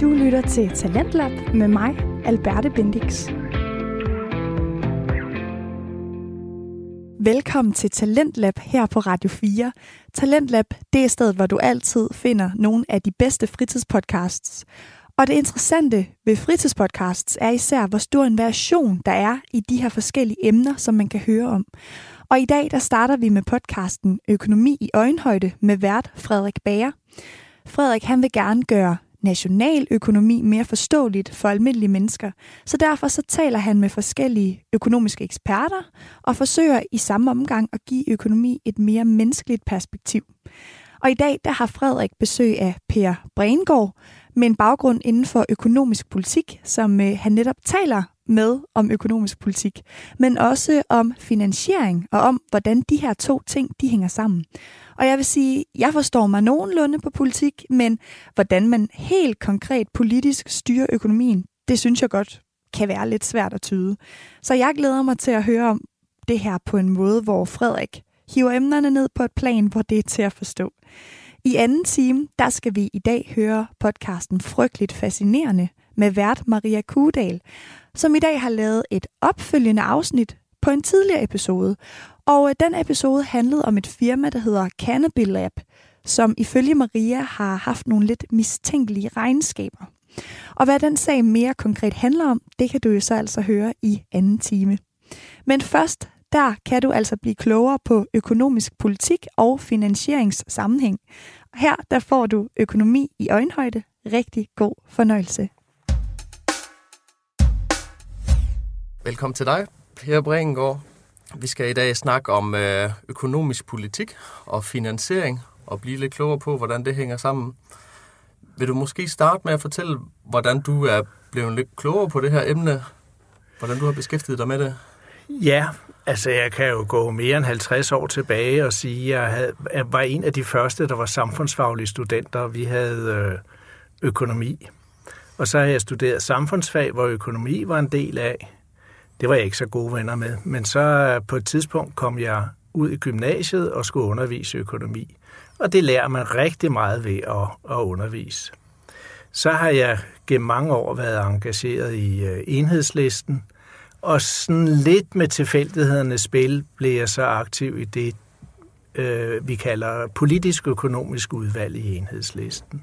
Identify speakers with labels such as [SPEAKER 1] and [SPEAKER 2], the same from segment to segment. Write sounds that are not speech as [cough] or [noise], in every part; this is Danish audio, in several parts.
[SPEAKER 1] Du lytter til Talentlab med mig, Alberte Bendix. Velkommen til Talentlab her på Radio 4. Talentlab, det er stedet, hvor du altid finder nogle af de bedste fritidspodcasts. Og det interessante ved fritidspodcasts er især, hvor stor en variation der er i de her forskellige emner, som man kan høre om. Og i dag der starter vi med podcasten Økonomi i øjenhøjde med vært Frederik Bager. Frederik han vil gerne gøre nationaløkonomi mere forståeligt for almindelige mennesker, så derfor så taler han med forskellige økonomiske eksperter og forsøger i samme omgang at give økonomi et mere menneskeligt perspektiv. Og i dag der har Frederik besøg af Per Brengård med en baggrund inden for økonomisk politik, som øh, han netop taler med om økonomisk politik, men også om finansiering og om, hvordan de her to ting de hænger sammen. Og jeg vil sige, jeg forstår mig nogenlunde på politik, men hvordan man helt konkret politisk styrer økonomien, det synes jeg godt kan være lidt svært at tyde. Så jeg glæder mig til at høre om det her på en måde, hvor Frederik hiver emnerne ned på et plan, hvor det er til at forstå. I anden time, der skal vi i dag høre podcasten Frygteligt Fascinerende med vært Maria Kudal, som i dag har lavet et opfølgende afsnit på en tidligere episode. Og øh, den episode handlede om et firma, der hedder Cannabis Lab, som ifølge Maria har haft nogle lidt mistænkelige regnskaber. Og hvad den sag mere konkret handler om, det kan du jo så altså høre i anden time. Men først, der kan du altså blive klogere på økonomisk politik og finansieringssammenhæng. Her der får du økonomi i øjenhøjde. Rigtig god fornøjelse.
[SPEAKER 2] Velkommen til dig, Per Brengård. Vi skal i dag snakke om øh, økonomisk politik og finansiering og blive lidt klogere på, hvordan det hænger sammen. Vil du måske starte med at fortælle, hvordan du er blevet lidt klogere på det her emne? Hvordan du har beskæftiget dig med det?
[SPEAKER 3] Ja, altså jeg kan jo gå mere end 50 år tilbage og sige, at jeg, havde, jeg var en af de første, der var samfundsfaglige studenter. Vi havde øh, økonomi. Og så har jeg studeret samfundsfag, hvor økonomi var en del af. Det var jeg ikke så gode venner med. Men så øh, på et tidspunkt kom jeg ud i gymnasiet og skulle undervise økonomi. Og det lærer man rigtig meget ved at, at undervise. Så har jeg gennem mange år været engageret i øh, enhedslisten, og sådan lidt med tilfældighedernes spil blev jeg så aktiv i det, øh, vi kalder politisk-økonomisk udvalg i enhedslisten.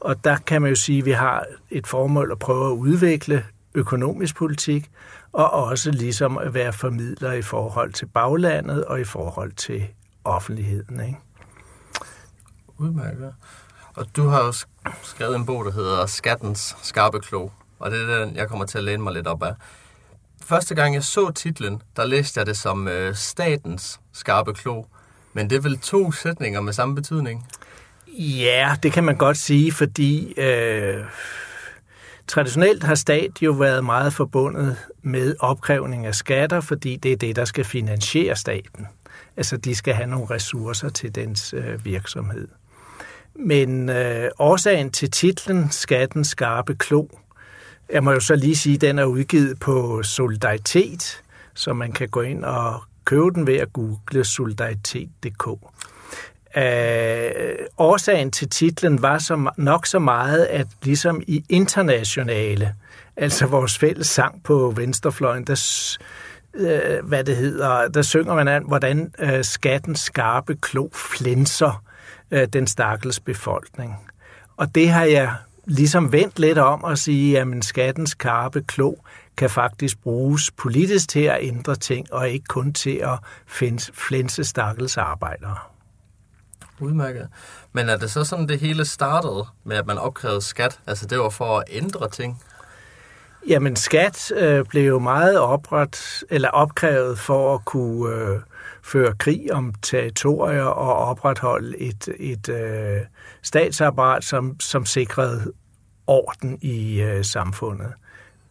[SPEAKER 3] Og der kan man jo sige, at vi har et formål at prøve at udvikle økonomisk politik, og også ligesom at være formidler i forhold til baglandet og i forhold til offentligheden. Ikke?
[SPEAKER 2] Udmærket. Og du har jo skrevet en bog, der hedder Skattens skarpe klog, og det er den, jeg kommer til at læne mig lidt op af. Første gang jeg så titlen, der læste jeg det som øh, statens skarpe klog, men det er vel to sætninger med samme betydning?
[SPEAKER 3] Ja, det kan man godt sige, fordi øh, Traditionelt har stat jo været meget forbundet med opkrævning af skatter, fordi det er det, der skal finansiere staten. Altså, de skal have nogle ressourcer til dens øh, virksomhed. Men øh, årsagen til titlen Skatten skarpe klo, jeg må jo så lige sige, at den er udgivet på Solidaritet, så man kan gå ind og købe den ved at google solidaritet.dk. Øh, årsagen til titlen var så, nok så meget, at ligesom i internationale, altså vores fælles sang på venstrefløjen, der, øh, hvad det hedder, der synger man an, hvordan øh, skatten skarpe klo flænser øh, den stakkels befolkning. Og det har jeg ligesom vendt lidt om at sige, at skattens skarpe klo kan faktisk bruges politisk til at ændre ting, og ikke kun til at flænse stakkels arbejdere.
[SPEAKER 2] Udmærket. Men er det så sådan, det hele startede med, at man opkrævede skat? Altså det var for at ændre ting?
[SPEAKER 3] Jamen skat øh, blev jo meget opret, eller opkrævet for at kunne øh, føre krig om territorier og opretholde et, et øh, statsapparat, som, som sikrede orden i øh, samfundet.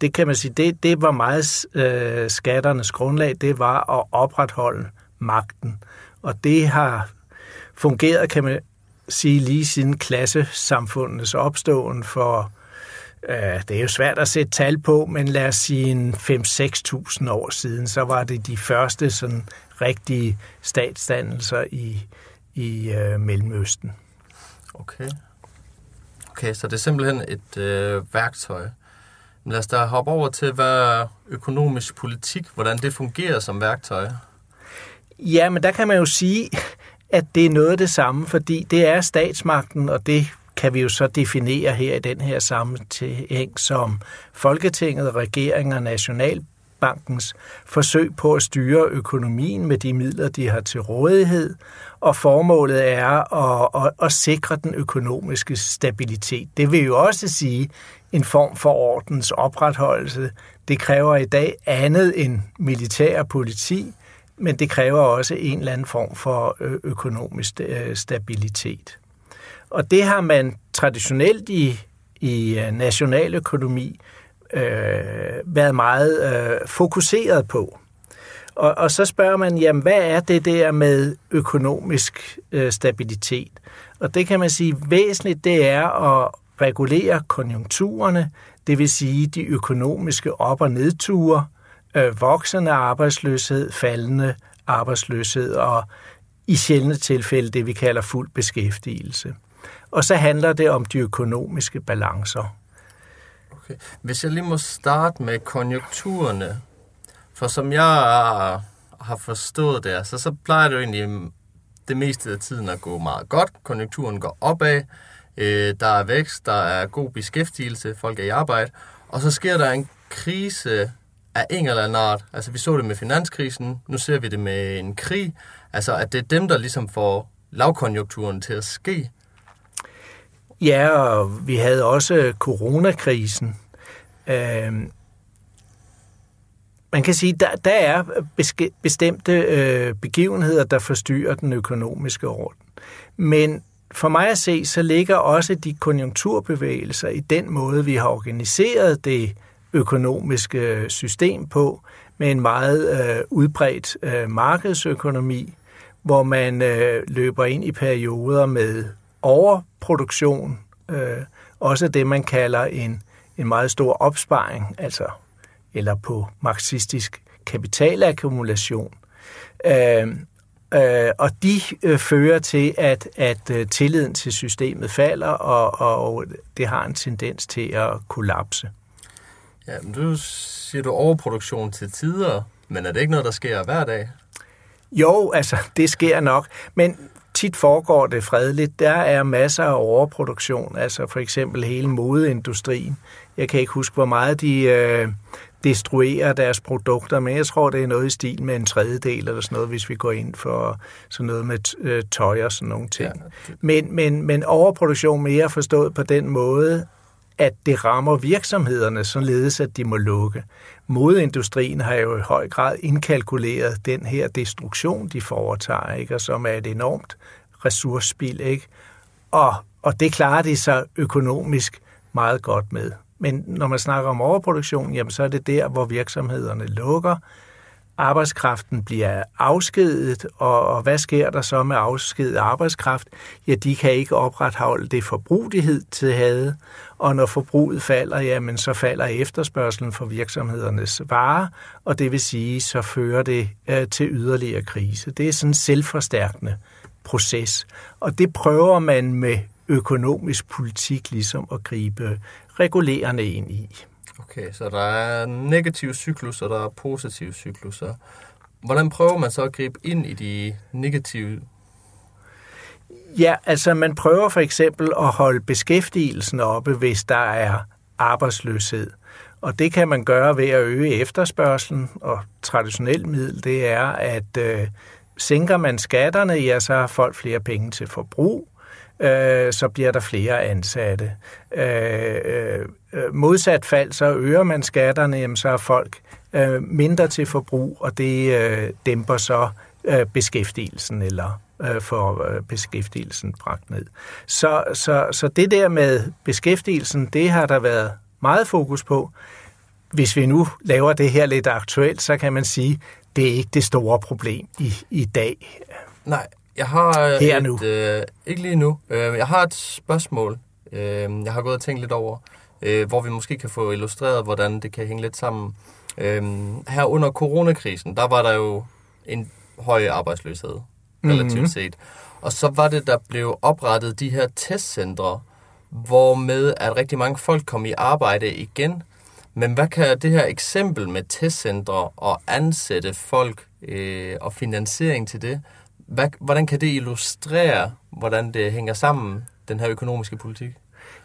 [SPEAKER 3] Det kan man sige, det, det var meget øh, skatternes grundlag, det var at opretholde magten. Og det har fungeret, kan man sige, lige siden klassesamfundets opståen for, øh, det er jo svært at sætte tal på, men lad os sige en 5-6.000 år siden, så var det de første sådan rigtige statsdannelser i, i øh, Mellemøsten.
[SPEAKER 2] Okay. Okay, så det er simpelthen et øh, værktøj. Men lad os da hoppe over til, hvad økonomisk politik, hvordan det fungerer som værktøj.
[SPEAKER 3] Ja, men der kan man jo sige, at det er noget af det samme, fordi det er statsmagten, og det kan vi jo så definere her i den her sammenhæng som Folketinget, regeringen og Nationalbankens forsøg på at styre økonomien med de midler, de har til rådighed, og formålet er at, at, at sikre den økonomiske stabilitet. Det vil jo også sige en form for ordens opretholdelse. Det kræver i dag andet end militær og politi, men det kræver også en eller anden form for økonomisk øh, stabilitet. Og det har man traditionelt i, i øh, nationaløkonomi øh, været meget øh, fokuseret på. Og, og så spørger man, jamen hvad er det der med økonomisk øh, stabilitet? Og det kan man sige, væsentligt det er at regulere konjunkturerne, det vil sige de økonomiske op- og nedture, øh, voksende arbejdsløshed, faldende arbejdsløshed og i sjældne tilfælde det, vi kalder fuld beskæftigelse. Og så handler det om de økonomiske balancer.
[SPEAKER 2] Okay. Hvis jeg lige må starte med konjunkturerne, for som jeg har forstået det, så, så plejer det jo egentlig det meste af tiden at gå meget godt. Konjunkturen går opad, øh, der er vækst, der er god beskæftigelse, folk er i arbejde, og så sker der en krise af en eller anden art. Altså vi så det med finanskrisen, nu ser vi det med en krig. Altså at det er dem, der ligesom får lavkonjunkturen til at ske.
[SPEAKER 3] Ja, og vi havde også coronakrisen. Øh, man kan sige, der, der er bestemte øh, begivenheder, der forstyrrer den økonomiske orden. Men for mig at se, så ligger også de konjunkturbevægelser i den måde, vi har organiseret det økonomiske øh, system på, med en meget øh, udbredt øh, markedsøkonomi, hvor man øh, løber ind i perioder med overproduktion, øh, også det, man kalder en, en meget stor opsparing, altså eller på marxistisk kapitalakkumulation. Øh, øh, og de øh, fører til, at, at øh, tilliden til systemet falder, og, og det har en tendens til at kollapse.
[SPEAKER 2] Ja, men du siger du overproduktion til tider, men er det ikke noget, der sker hver dag?
[SPEAKER 3] Jo, altså, det sker nok. Men tit foregår det fredeligt. Der er masser af overproduktion, altså for eksempel hele modeindustrien. Jeg kan ikke huske, hvor meget de øh, destruerer deres produkter, men jeg tror, det er noget i stil med en tredjedel eller sådan noget, hvis vi går ind for sådan noget med øh, tøj og sådan nogle ting. Ja. Men, men, men overproduktion mere forstået på den måde, at det rammer virksomhederne, således at de må lukke. Modeindustrien har jo i høj grad indkalkuleret den her destruktion, de foretager, ikke? og som er et enormt ressourcespil. Ikke? Og, og det klarer de sig økonomisk meget godt med. Men når man snakker om overproduktion, jamen så er det der, hvor virksomhederne lukker, arbejdskraften bliver afskedet, og, og hvad sker der så med afskedet arbejdskraft? Ja, de kan ikke opretholde det forbrug, de hed til havde, og når forbruget falder, jamen så falder efterspørgselen for virksomhedernes varer, og det vil sige, så fører det øh, til yderligere krise. Det er sådan en selvforstærkende proces, og det prøver man med økonomisk politik ligesom at gribe regulerende ind i.
[SPEAKER 2] Okay, så der er negative cyklus, og der er positive cykluser. Hvordan prøver man så at gribe ind i de negative
[SPEAKER 3] Ja, altså man prøver for eksempel at holde beskæftigelsen oppe, hvis der er arbejdsløshed. Og det kan man gøre ved at øge efterspørgselen, og traditionelt middel det er, at øh, sænker man skatterne, ja, så har folk flere penge til forbrug, øh, så bliver der flere ansatte. Øh, øh, øh, modsat fald, så øger man skatterne, jamen, så har folk øh, mindre til forbrug, og det øh, dæmper så øh, beskæftigelsen eller øh, for øh, beskæftigelsen bragt ned. Så, så, så det der med beskæftigelsen, det har der været meget fokus på. Hvis vi nu laver det her lidt aktuelt, så kan man sige, det er ikke det store problem i, i dag.
[SPEAKER 2] Nej, jeg har Her et, nu. Øh, ikke lige nu. Øh, jeg har et spørgsmål, øh, jeg har gået og tænkt lidt over, øh, hvor vi måske kan få illustreret, hvordan det kan hænge lidt sammen. Øh, her under coronakrisen, der var der jo en høj arbejdsløshed, relativt mm-hmm. set. Og så var det, der blev oprettet de her testcentre, hvor med at rigtig mange folk kom i arbejde igen. Men hvad kan det her eksempel med testcentre og ansætte folk øh, og finansiering til det, hvad, hvordan kan det illustrere, hvordan det hænger sammen, den her økonomiske politik?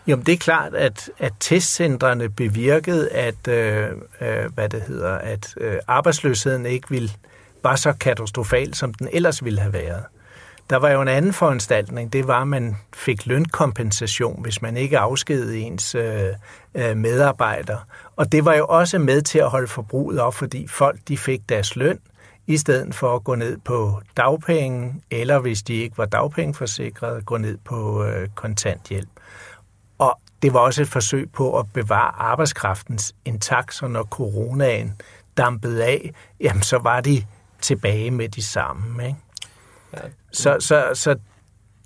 [SPEAKER 3] Jamen det er klart, at, at testcentrene bevirkede, at, øh, øh hvad det hedder, at øh, arbejdsløsheden ikke ville, var så katastrofal, som den ellers ville have været. Der var jo en anden foranstaltning, det var, at man fik lønkompensation, hvis man ikke afskedede ens øh, øh medarbejdere. Og det var jo også med til at holde forbruget op, fordi folk de fik deres løn, i stedet for at gå ned på dagpenge, eller hvis de ikke var dagpengeforsikrede, gå ned på øh, kontanthjælp. Og det var også et forsøg på at bevare arbejdskraftens intakt, så når coronaen dampede af, jamen så var de tilbage med de samme. Ikke? Ja. Så, så, så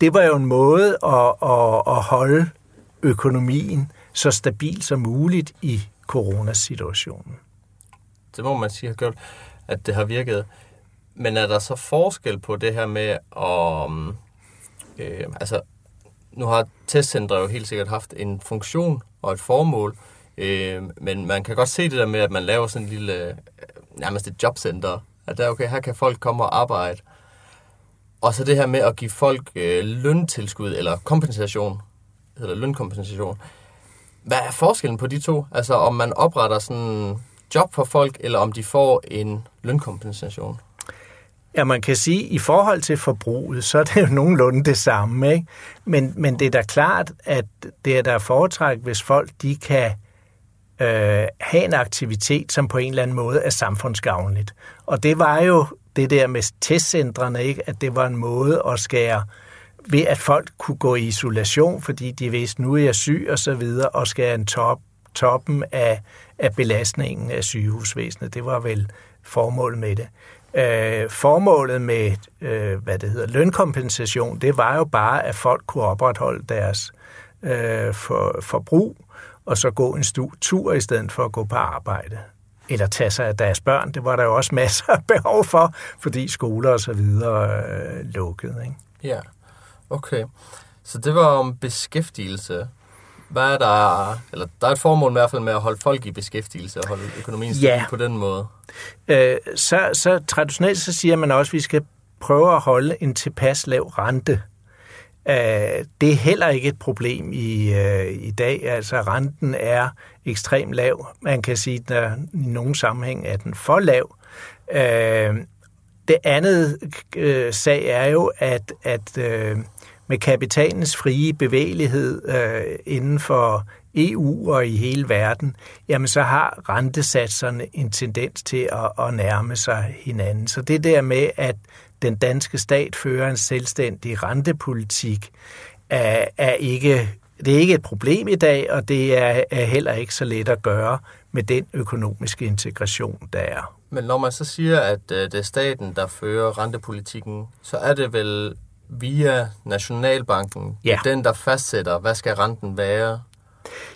[SPEAKER 3] det var jo en måde at, at, at holde økonomien så stabil som muligt i coronasituationen.
[SPEAKER 2] Det må man sige har gjort, at det har virket. Men er der så forskel på det her med at... Mm, øh, altså, nu har testcentre jo helt sikkert haft en funktion og et formål, øh, men man kan godt se det der med, at man laver sådan en lille, øh, nærmest et jobcenter, at der, okay, her kan folk komme og arbejde. Og så det her med at give folk øh, løntilskud, eller kompensation, hedder lønkompensation. Hvad er forskellen på de to? Altså om man opretter sådan job for folk, eller om de får en lønkompensation?
[SPEAKER 3] Ja, man kan sige, at i forhold til forbruget, så er det jo nogenlunde det samme. Ikke? Men, men det er da klart, at det er der foretræk, hvis folk de kan øh, have en aktivitet, som på en eller anden måde er samfundsgavnligt. Og det var jo det der med testcentrene, ikke? at det var en måde at skære ved, at folk kunne gå i isolation, fordi de vidste, nu er jeg syg og så videre, og skære en top, toppen af, af belastningen af sygehusvæsenet. Det var vel formålet med det. Øh, formålet med, øh, hvad det hedder, lønkompensation, det var jo bare, at folk kunne opretholde deres øh, for, forbrug, og så gå en stu, tur i stedet for at gå på arbejde. Eller tage sig af deres børn. Det var der jo også [laughs] masser af behov for, fordi skoler og så videre øh, lukkede. Ikke?
[SPEAKER 2] Ja, okay. Så det var om beskæftigelse. Hvad er der, eller der er et formål i hvert fald med at holde folk i beskæftigelse og holde økonomien ja. på den måde.
[SPEAKER 3] Øh, så, så traditionelt så siger man også, at vi skal prøve at holde en tilpas lav rente. Øh, det er heller ikke et problem i, øh, i dag. Altså renten er ekstremt lav. Man kan sige, at i nogle sammenhæng er den for lav. Øh, det andet øh, sag er jo, at, at øh, med kapitalens frie bevægelighed øh, inden for EU og i hele verden, jamen så har rentesatserne en tendens til at, at nærme sig hinanden. Så det der med, at den danske stat fører en selvstændig rentepolitik, er, er ikke, det er ikke et problem i dag, og det er, er heller ikke så let at gøre med den økonomiske integration, der er.
[SPEAKER 2] Men når man så siger, at øh, det er staten, der fører rentepolitikken, så er det vel via Nationalbanken, ja. den der fastsætter, hvad skal renten være?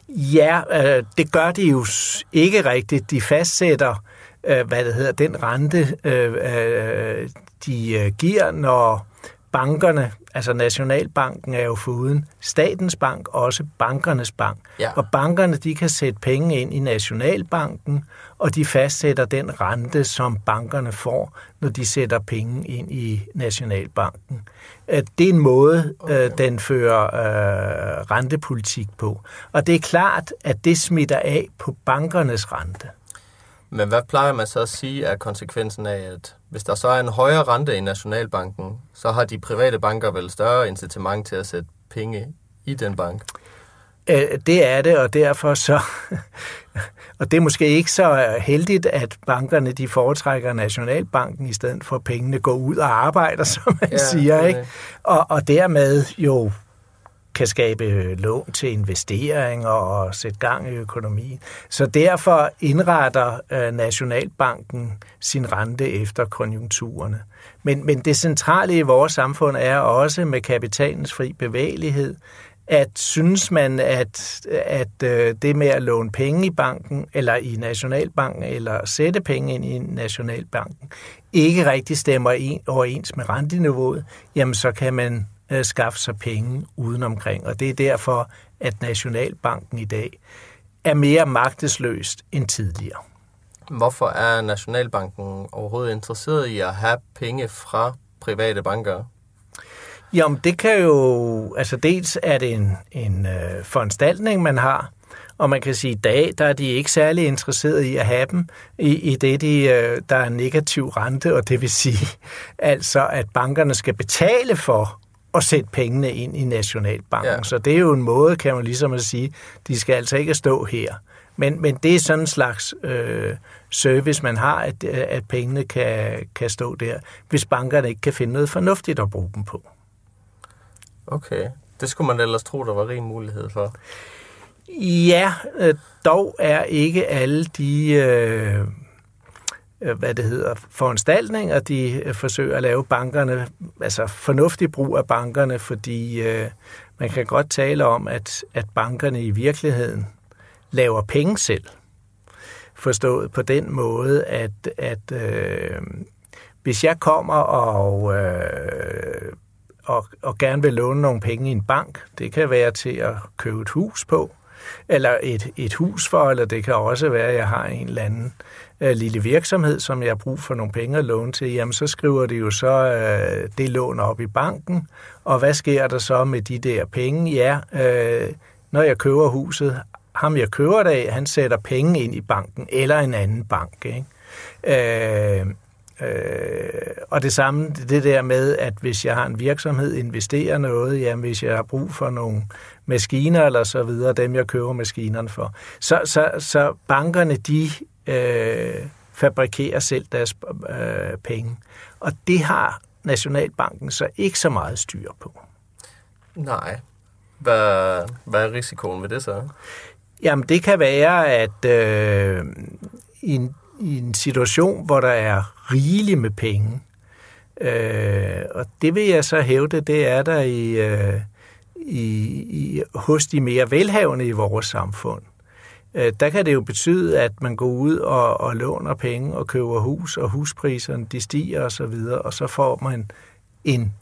[SPEAKER 3] Ja, øh, det gør de jo ikke rigtigt. De fastsætter, øh, hvad det hedder, den rente, øh, øh, de giver, når bankerne, altså Nationalbanken er jo foruden statens bank, også bankernes bank. Ja. Og bankerne, de kan sætte penge ind i Nationalbanken, og de fastsætter den rente, som bankerne får, når de sætter penge ind i Nationalbanken. Det er en måde, okay. Øh, den fører øh, rentepolitik på. Og det er klart, at det smitter af på bankernes rente.
[SPEAKER 2] Men hvad plejer man så at sige er konsekvensen af, at hvis der så er en højere rente i Nationalbanken, så har de private banker vel større incitament til at sætte penge i den bank?
[SPEAKER 3] Det er det, og derfor så... [laughs] Og det er måske ikke så heldigt, at bankerne de foretrækker Nationalbanken, i stedet for at pengene går ud og arbejder, [laughs] som man ja, siger. Ikke? Og, og dermed jo kan skabe øh, lån til investeringer og sætte gang i økonomien. Så derfor indretter øh, Nationalbanken sin rente efter konjunkturerne. Men, men det centrale i vores samfund er også med kapitalens fri bevægelighed, at synes man, at, at øh, det med at låne penge i banken, eller i Nationalbanken, eller sætte penge ind i Nationalbanken, ikke rigtig stemmer overens med renteniveauet, jamen så kan man øh, skaffe sig penge udenomkring. Og det er derfor, at Nationalbanken i dag er mere magtesløst end tidligere.
[SPEAKER 2] Hvorfor er Nationalbanken overhovedet interesseret i at have penge fra private banker?
[SPEAKER 3] Jamen, det kan jo... Altså, dels er det en, en øh, foranstaltning, man har, og man kan sige, at i dag der er de ikke særlig interesserede i at have dem, i, i det, de, øh, der er negativ rente, og det vil sige [laughs] altså, at bankerne skal betale for at sætte pengene ind i Nationalbanken. Ja. Så det er jo en måde, kan man ligesom at sige, de skal altså ikke stå her. Men, men det er sådan en slags øh, service, man har, at, at pengene kan, kan stå der, hvis bankerne ikke kan finde noget fornuftigt at bruge dem på.
[SPEAKER 2] Okay. Det skulle man ellers tro, der var rig mulighed for.
[SPEAKER 3] Ja, øh, dog er ikke alle de øh, øh, Øh, hvad det hedder, foranstaltninger, de øh, forsøger at lave bankerne, altså fornuftig brug af bankerne, fordi øh, man kan godt tale om, at, at bankerne i virkeligheden laver penge selv. Forstået på den måde, at, at øh, hvis jeg kommer og, øh, og, og gerne vil låne nogle penge i en bank, det kan være til at købe et hus på, eller et, et hus for, eller det kan også være, at jeg har en eller anden øh, lille virksomhed, som jeg har brug for nogle penge at låne til, jamen så skriver de jo så øh, det lån op i banken, og hvad sker der så med de der penge? Ja, øh, når jeg køber huset, ham jeg køber det af, han sætter penge ind i banken, eller en anden bank. Ikke? Øh, Øh, og det samme, det der med, at hvis jeg har en virksomhed, investerer noget, jamen hvis jeg har brug for nogle maskiner eller så videre, dem jeg køber maskinerne for. Så, så, så bankerne, de øh, fabrikerer selv deres øh, penge. Og det har Nationalbanken så ikke så meget styr på.
[SPEAKER 2] Nej. Hvad, hvad er risikoen ved det så?
[SPEAKER 3] Jamen, det kan være, at øh, i, en, i en situation, hvor der er rigeligt med penge, øh, og det vil jeg så hævde, det er der i, øh, i, i, hos de mere velhavende i vores samfund. Øh, der kan det jo betyde, at man går ud og, og låner penge og køber hus, og huspriserne de stiger osv., og, så og så får man en,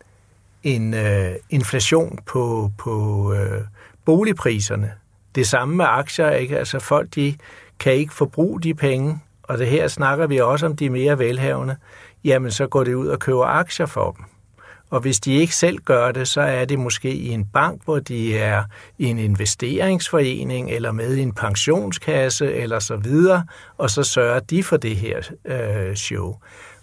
[SPEAKER 3] en øh, inflation på, på øh, boligpriserne. Det samme med aktier, ikke? Altså folk, de kan ikke forbruge de penge, og det her snakker vi også om de mere velhavende, jamen så går det ud og køber aktier for dem. Og hvis de ikke selv gør det, så er det måske i en bank, hvor de er i en investeringsforening eller med i en pensionskasse eller så videre, og så sørger de for det her øh, show.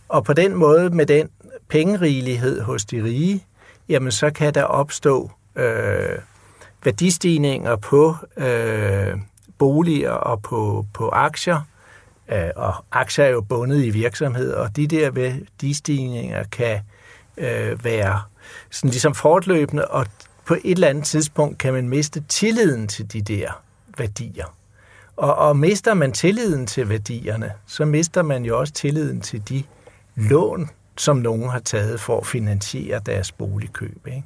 [SPEAKER 3] Og på den måde, med den pengerigelighed hos de rige, jamen så kan der opstå øh, værdistigninger på øh, boliger og på, på aktier, øh, og aktier er jo bundet i virksomhed, og de der værdistigninger kan øh, være sådan ligesom fortløbende, og på et eller andet tidspunkt kan man miste tilliden til de der værdier. Og, og mister man tilliden til værdierne, så mister man jo også tilliden til de lån, som nogen har taget for at finansiere deres boligkøb. Ikke?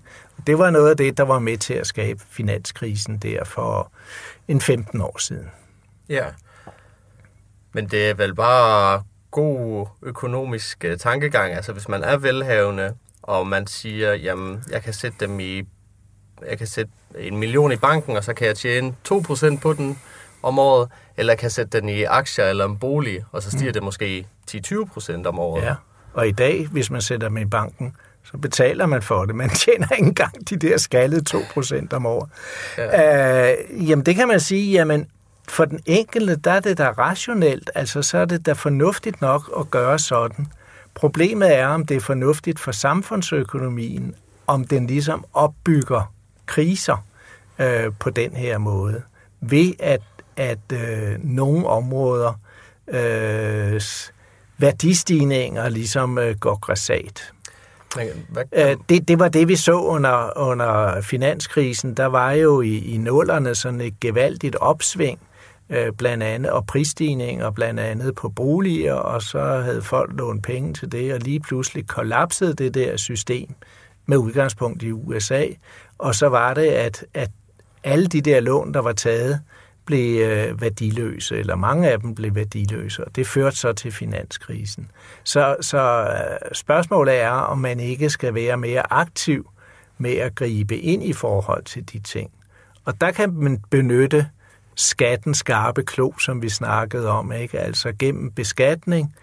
[SPEAKER 3] Det var noget af det, der var med til at skabe finanskrisen der for en 15 år siden.
[SPEAKER 2] Ja, men det er vel bare god økonomisk uh, tankegang. Altså hvis man er velhavende, og man siger, jamen jeg kan sætte dem i jeg kan sætte en million i banken, og så kan jeg tjene 2% på den om året, eller jeg kan sætte den i aktier eller en bolig, og så stiger mm. det måske 10-20% om året.
[SPEAKER 3] Ja, og i dag, hvis man sætter dem i banken, så betaler man for det. Man [laughs] tjener ikke engang de der skaldede 2% om året. Ja. Øh, jamen det kan man sige, jamen for den enkelte, der er det da rationelt, altså så er det da fornuftigt nok at gøre sådan. Problemet er, om det er fornuftigt for samfundsøkonomien, om den ligesom opbygger kriser øh, på den her måde, ved at, at øh, nogle områder øh, værdistigninger ligesom øh, går græsat. Øh, det, det var det, vi så under, under finanskrisen. Der var jo i, i nullerne sådan et gevaldigt opsving Øh, blandt andet, og prisstigninger blandt andet på boliger, og så havde folk lånt penge til det, og lige pludselig kollapsede det der system med udgangspunkt i USA, og så var det, at, at alle de der lån, der var taget, blev øh, værdiløse, eller mange af dem blev værdiløse, og det førte så til finanskrisen. Så, så øh, spørgsmålet er, om man ikke skal være mere aktiv med at gribe ind i forhold til de ting. Og der kan man benytte skatten skarpe klo, som vi snakkede om, ikke? altså gennem beskatning,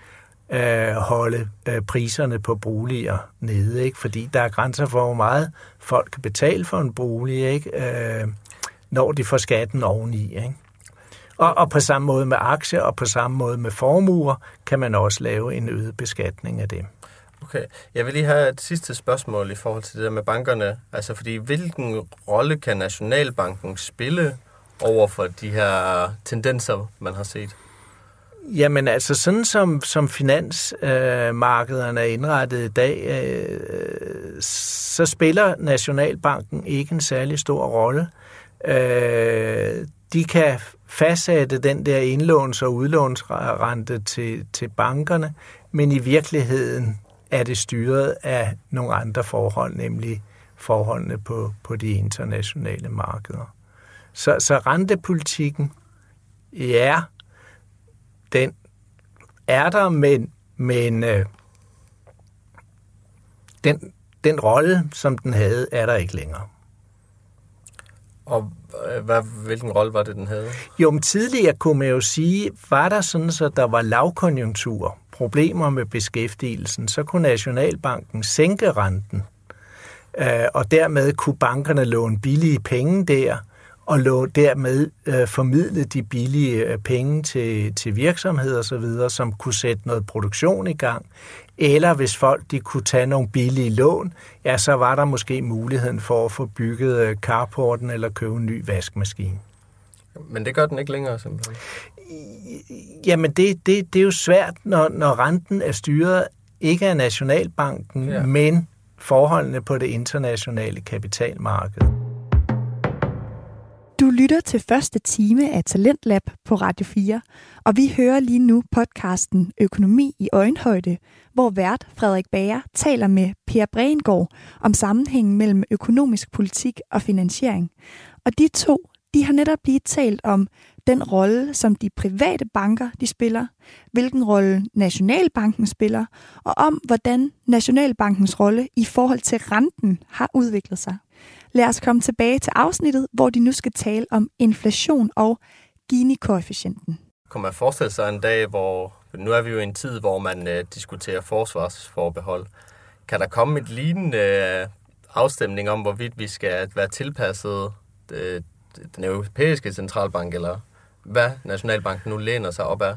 [SPEAKER 3] øh, holde øh, priserne på boliger nede, ikke? fordi der er grænser for, hvor meget folk kan betale for en bolig, ikke? Øh, når de får skatten oveni. Ikke? Og, og på samme måde med aktier og på samme måde med formuer kan man også lave en øget beskatning af det.
[SPEAKER 2] Okay, jeg vil lige have et sidste spørgsmål i forhold til det der med bankerne. Altså, fordi hvilken rolle kan Nationalbanken spille over for de her tendenser, man har set?
[SPEAKER 3] Jamen altså, sådan som, som finansmarkederne øh, er indrettet i dag, øh, så spiller Nationalbanken ikke en særlig stor rolle. Øh, de kan fastsætte den der indlåns- og udlånsrente til, til bankerne, men i virkeligheden er det styret af nogle andre forhold, nemlig forholdene på, på de internationale markeder. Så, så rentepolitikken, ja, den er der, men, men øh, den, den rolle, som den havde, er der ikke længere.
[SPEAKER 2] Og øh, hvad, hvilken rolle var det, den havde?
[SPEAKER 3] Jo, men tidligere kunne man jo sige, var der sådan, så der var lavkonjunktur, problemer med beskæftigelsen, så kunne Nationalbanken sænke renten, øh, og dermed kunne bankerne låne billige penge der, og lå dermed øh, formidle de billige øh, penge til, til virksomheder osv., som kunne sætte noget produktion i gang. Eller hvis folk de kunne tage nogle billige lån, ja, så var der måske muligheden for at få bygget øh, carporten eller købe en ny vaskemaskine.
[SPEAKER 2] Men det gør den ikke længere, simpelthen?
[SPEAKER 3] Jamen, det, det, det er jo svært, når, når renten er styret ikke af Nationalbanken, ja. men forholdene på det internationale kapitalmarked.
[SPEAKER 1] Du lytter til første time af Talentlab på Radio 4, og vi hører lige nu podcasten Økonomi i øjenhøjde, hvor vært Frederik Bager taler med Per Brengård om sammenhængen mellem økonomisk politik og finansiering. Og de to, de har netop lige talt om den rolle, som de private banker de spiller, hvilken rolle Nationalbanken spiller, og om hvordan Nationalbankens rolle i forhold til renten har udviklet sig. Lad os komme tilbage til afsnittet, hvor de nu skal tale om inflation og Gini-koefficienten.
[SPEAKER 2] Kan man forestille sig en dag, hvor nu er vi jo i en tid, hvor man øh, diskuterer forsvarsforbehold. Kan der komme et lignende øh, afstemning om, hvorvidt vi skal være tilpasset øh, den europæiske centralbank, eller hvad Nationalbanken nu læner sig op af?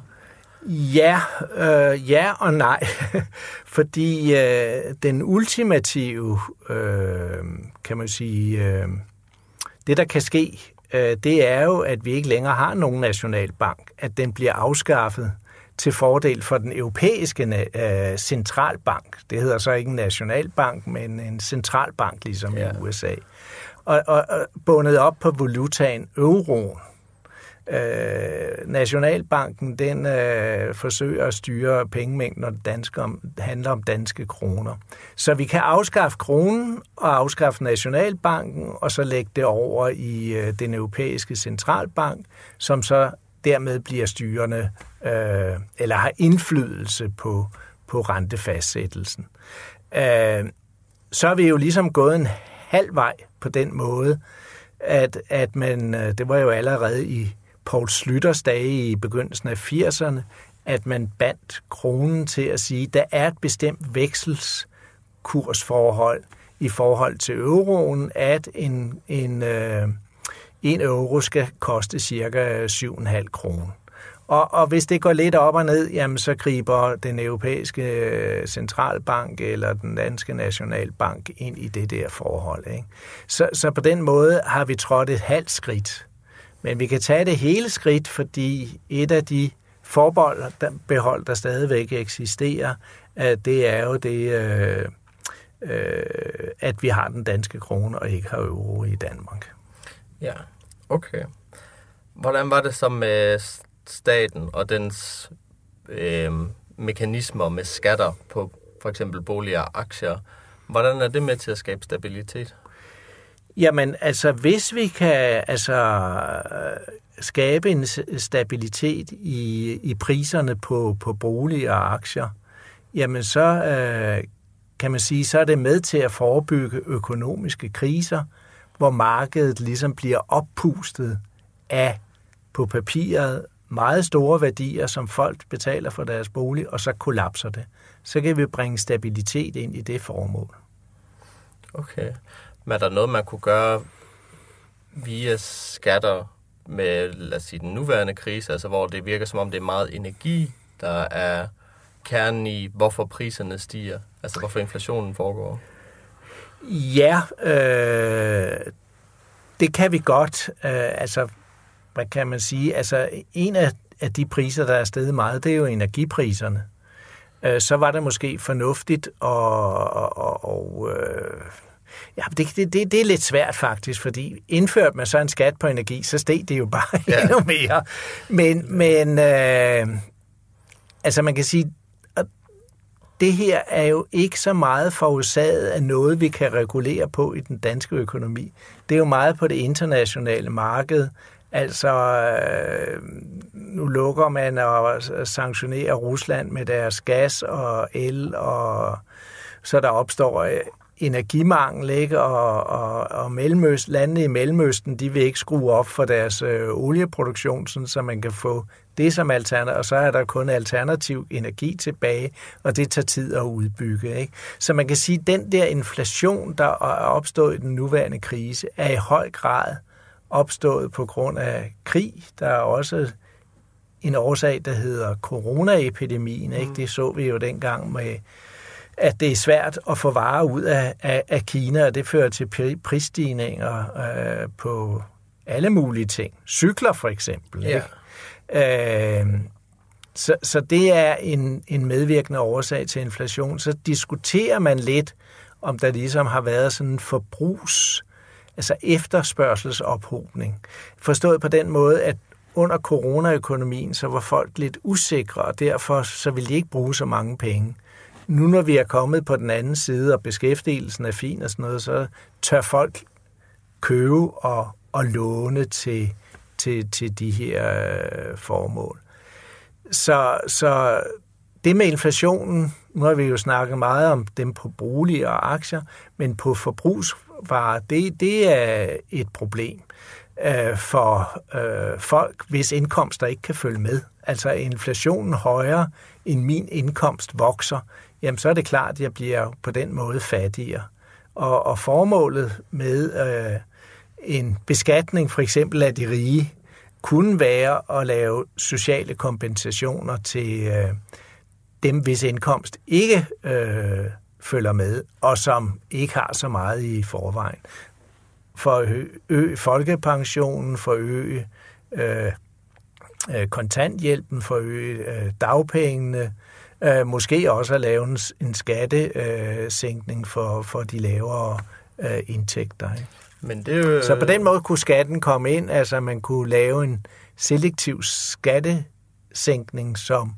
[SPEAKER 3] Ja, øh, ja og nej. [laughs] Fordi øh, den ultimative, øh, kan man sige, øh, det der kan ske, øh, det er jo, at vi ikke længere har nogen nationalbank, at den bliver afskaffet til fordel for den europæiske øh, centralbank. Det hedder så ikke en nationalbank, men en centralbank, ligesom ja. i USA. Og, og, og bundet op på valutaen euroen. Øh, Nationalbanken den øh, forsøger at styre pengemængden, når det danske om, handler om danske kroner. Så vi kan afskaffe kronen og afskaffe Nationalbanken, og så lægge det over i øh, den europæiske centralbank, som så dermed bliver styrende øh, eller har indflydelse på, på rentefastsættelsen. Øh, så er vi jo ligesom gået en halv vej på den måde, at, at man, øh, det var jo allerede i Paul Slytters dage i begyndelsen af 80'erne, at man bandt kronen til at sige, at der er et bestemt vekselskursforhold i forhold til euroen, at en, en, øh, en euro skal koste cirka 7,5 kroner. Og, og hvis det går lidt op og ned, jamen så griber den europæiske øh, centralbank eller den danske nationalbank ind i det der forhold. Ikke? Så, så på den måde har vi trådt et halvt skridt men vi kan tage det hele skridt, fordi et af de forbehold, der, behold, der stadigvæk eksisterer, det er jo det, øh, øh, at vi har den danske krone og ikke har euro i Danmark.
[SPEAKER 2] Ja, okay. Hvordan var det så med staten og dens øh, mekanismer med skatter på for eksempel boliger og aktier? Hvordan er det med til at skabe stabilitet?
[SPEAKER 3] Jamen, altså, hvis vi kan altså, skabe en stabilitet i, i priserne på, på boliger og aktier, jamen så øh, kan man sige, så er det med til at forebygge økonomiske kriser, hvor markedet ligesom bliver oppustet af på papiret meget store værdier, som folk betaler for deres bolig, og så kollapser det. Så kan vi bringe stabilitet ind i det formål.
[SPEAKER 2] Okay. Men er der noget, man kunne gøre via skatter med, lad os sige, den nuværende krise, altså hvor det virker som om, det er meget energi, der er kernen i, hvorfor priserne stiger, altså hvorfor inflationen foregår?
[SPEAKER 3] Ja, øh, det kan vi godt. Øh, altså, hvad kan man sige? Altså, en af, af de priser, der er steget meget, det er jo energipriserne. Øh, så var det måske fornuftigt at, og, og, og øh, Ja, det, det, det, det er lidt svært faktisk, fordi indført man så en skat på energi, så steg det jo bare [laughs] ja. endnu mere. Men, men øh, altså man kan sige, at det her er jo ikke så meget forårsaget af noget, vi kan regulere på i den danske økonomi. Det er jo meget på det internationale marked. Altså, øh, nu lukker man og sanktionerer Rusland med deres gas og el, og så der opstår øh, energimangel, ikke? og, og, og Mellemøst, landene i Mellemøsten, de vil ikke skrue op for deres øh, olieproduktion, sådan, så man kan få det som alternativ, og så er der kun alternativ energi tilbage, og det tager tid at udbygge. Ikke? Så man kan sige, at den der inflation, der er opstået i den nuværende krise, er i høj grad opstået på grund af krig. Der er også en årsag, der hedder coronaepidemien. Ikke? Mm. Det så vi jo dengang med at det er svært at få varer ud af, af, af Kina, og det fører til prisstigninger øh, på alle mulige ting. Cykler for eksempel. Ja. Ikke? Øh, så, så det er en, en medvirkende årsag til inflation. Så diskuterer man lidt, om der ligesom har været sådan en forbrugs, altså efterspørgselsophobning. Forstået på den måde, at under coronaøkonomien, så var folk lidt usikre, og derfor så ville de ikke bruge så mange penge nu når vi er kommet på den anden side, og beskæftigelsen er fin og sådan noget, så tør folk købe og, og låne til, til, til de her øh, formål. Så, så det med inflationen, nu har vi jo snakket meget om dem på boliger og aktier, men på forbrugsvarer, det, det er et problem øh, for øh, folk, hvis indkomster ikke kan følge med. Altså inflationen højere end min indkomst vokser, jamen så er det klart, at jeg bliver på den måde fattigere. Og, og formålet med øh, en beskatning for eksempel af de rige, kunne være at lave sociale kompensationer til øh, dem, hvis indkomst ikke øh, følger med, og som ikke har så meget i forvejen. For at øge folkepensionen, for at øge øh, øh, kontanthjælpen, for at øge øh, dagpengene, Øh, måske også at lave en, en skattesænkning for, for de lavere øh, indtægter. Ikke? Men det jo... Så på den måde kunne skatten komme ind, altså man kunne lave en selektiv skattesænkning, som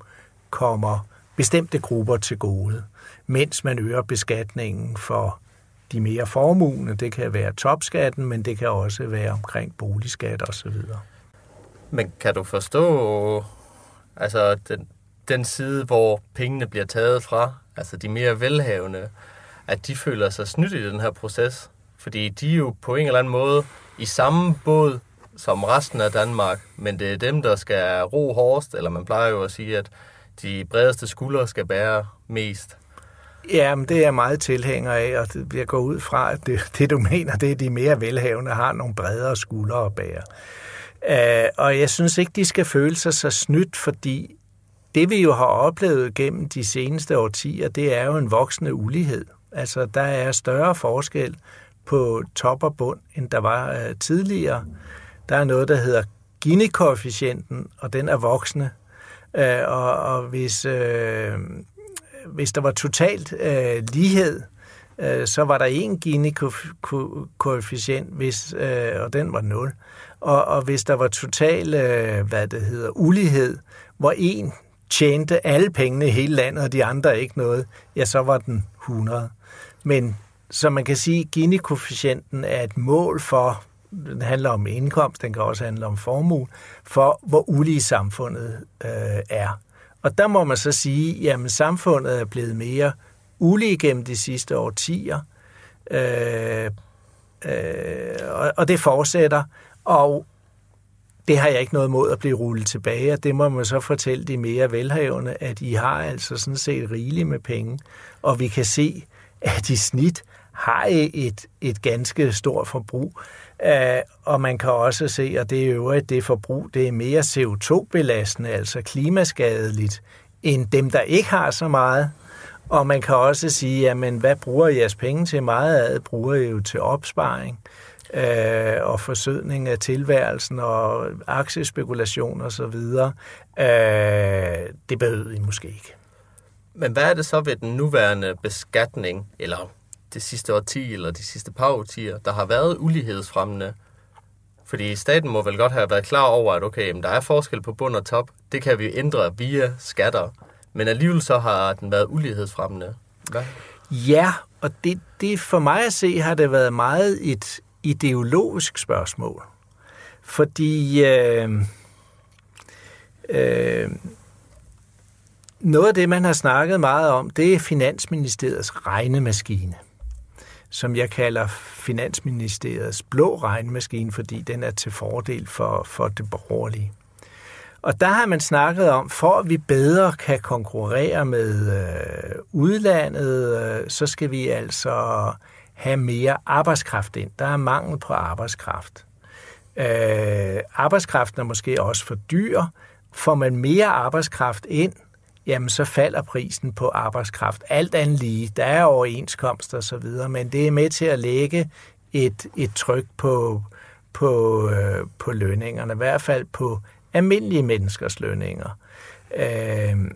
[SPEAKER 3] kommer bestemte grupper til gode, mens man øger beskatningen for de mere formugende. Det kan være topskatten, men det kan også være omkring boligskat osv.
[SPEAKER 2] Men kan du forstå altså den, den side, hvor pengene bliver taget fra, altså de mere velhavende, at de føler sig snydt i den her proces. Fordi de er jo på en eller anden måde i samme båd som resten af Danmark, men det er dem, der skal ro hårdest, eller man plejer jo at sige, at de bredeste skuldre skal bære mest.
[SPEAKER 3] Ja, men det er jeg meget tilhænger af, og jeg går ud fra, at det, det du mener, det er, at de mere velhavende har nogle bredere skuldre at bære. Uh, og jeg synes ikke, de skal føle sig så snydt, fordi det vi jo har oplevet gennem de seneste årtier, det er jo en voksende ulighed. Altså, der er større forskel på top og bund, end der var øh, tidligere. Der er noget, der hedder Gini-koefficienten, og den er voksende. Uh, og, og hvis, hvis der var totalt uh, lighed, Øh, så var der en Gini-koefficient, hvis, uh, og den var 0. Og, og hvis der var total, uh, hvad det hedder, ulighed, hvor en tjente alle pengene i hele landet, og de andre ikke noget, ja, så var den 100. Men som man kan sige, Gini-koefficienten er et mål for, den handler om indkomst, den kan også handle om formue, for hvor ulige samfundet øh, er. Og der må man så sige, jamen samfundet er blevet mere ulige gennem de sidste årtier. Øh, øh, og, og det fortsætter. Og det har jeg ikke noget mod at blive rullet tilbage, og det må man så fortælle de mere velhavende, at I har altså sådan set rigeligt med penge, og vi kan se, at i snit har I et, et ganske stort forbrug, øh, og man kan også se, at det er at det forbrug, det er mere CO2-belastende, altså klimaskadeligt, end dem, der ikke har så meget. Og man kan også sige, jamen, hvad bruger jeres penge til? Meget af det bruger I jo til opsparing øh, og forsødning af tilværelsen og aktiespekulation og så videre. Øh, det behøver I måske ikke.
[SPEAKER 2] Men hvad er det så ved den nuværende beskatning, eller det sidste årti, eller de sidste par årtier, der har været ulighedsfremmende? Fordi staten må vel godt have været klar over, at okay, der er forskel på bund og top. Det kan vi ændre via skatter. Men alligevel så har den været ulighedsfremmende. Hvad?
[SPEAKER 3] Ja, og det, det for mig at se har det været meget et, ideologisk spørgsmål. Fordi øh, øh, noget af det, man har snakket meget om, det er Finansministeriets regnemaskine, som jeg kalder Finansministeriets blå regnemaskine, fordi den er til fordel for, for det borgerlige. Og der har man snakket om, for at vi bedre kan konkurrere med øh, udlandet, øh, så skal vi altså have mere arbejdskraft ind. Der er mangel på arbejdskraft. Øh, arbejdskraften er måske også for dyr. Får man mere arbejdskraft ind, jamen så falder prisen på arbejdskraft. Alt andet lige. Der er overenskomster osv., så men det er med til at lægge et, et tryk på, på, øh, på lønningerne, i hvert fald på almindelige menneskers lønninger. Øh,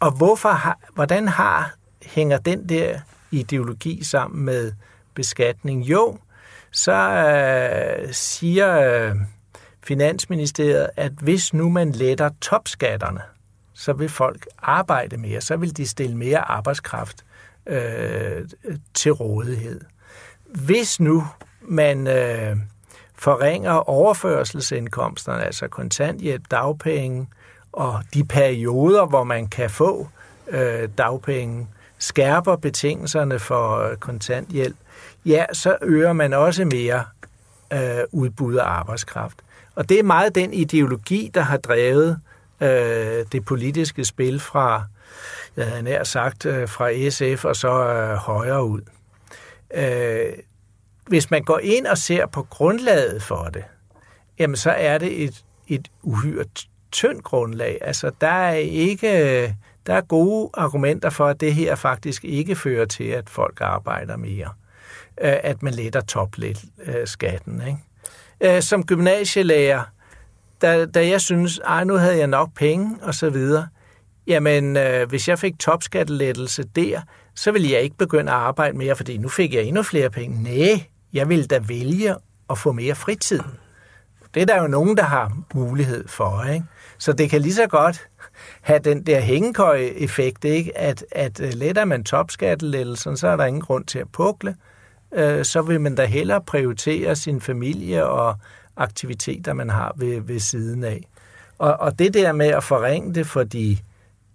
[SPEAKER 3] og hvorfor har, hvordan har, hænger den der ideologi sammen med beskatning? Jo, så øh, siger øh, Finansministeriet, at hvis nu man letter topskatterne, så vil folk arbejde mere, så vil de stille mere arbejdskraft øh, til rådighed. Hvis nu man øh, forringer overførselsindkomsterne, altså kontanthjælp, dagpenge og de perioder, hvor man kan få øh, dagpenge, skærper betingelserne for øh, kontanthjælp, ja, så øger man også mere øh, udbud af arbejdskraft. Og det er meget den ideologi, der har drevet øh, det politiske spil fra, jeg havde nær sagt, øh, fra SF og så øh, højere ud. Øh, hvis man går ind og ser på grundlaget for det, jamen så er det et, et uhyre tyndt grundlag. Altså, der er ikke der er gode argumenter for, at det her faktisk ikke fører til, at folk arbejder mere. Øh, at man letter toplet skatten. Øh, ikke? Øh, som gymnasielærer, da, da jeg synes, ej, nu havde jeg nok penge og så videre, jamen øh, hvis jeg fik topskattelettelse der, så ville jeg ikke begynde at arbejde mere, fordi nu fik jeg endnu flere penge. Nej, jeg vil da vælge at få mere fritid. Det er der jo nogen, der har mulighed for. Ikke? Så det kan lige så godt have den der hængekøje-effekt, ikke? At, at øh, letter man topskattelettelsen, så er der ingen grund til at pukle. Øh, så vil man da hellere prioritere sin familie og aktiviteter, man har ved, ved siden af. Og, og det der med at forringe det for de,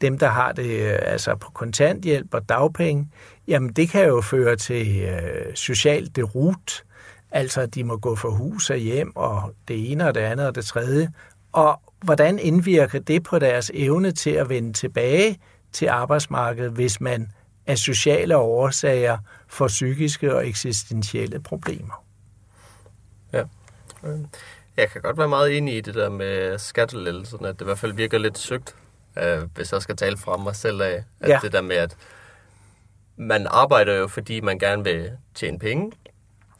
[SPEAKER 3] dem, der har det øh, altså på kontanthjælp og dagpenge, jamen det kan jo føre til øh, socialt derut, altså at de må gå for hus og hjem, og det ene og det andet og det tredje. Og hvordan indvirker det på deres evne til at vende tilbage til arbejdsmarkedet, hvis man af sociale årsager får psykiske og eksistentielle problemer?
[SPEAKER 2] Ja. Øh, jeg kan godt være meget enig i det der med skattelættelserne, at det i hvert fald virker lidt søgt, øh, hvis jeg skal tale fra mig selv af. At ja. det der med, at man arbejder jo, fordi man gerne vil tjene penge,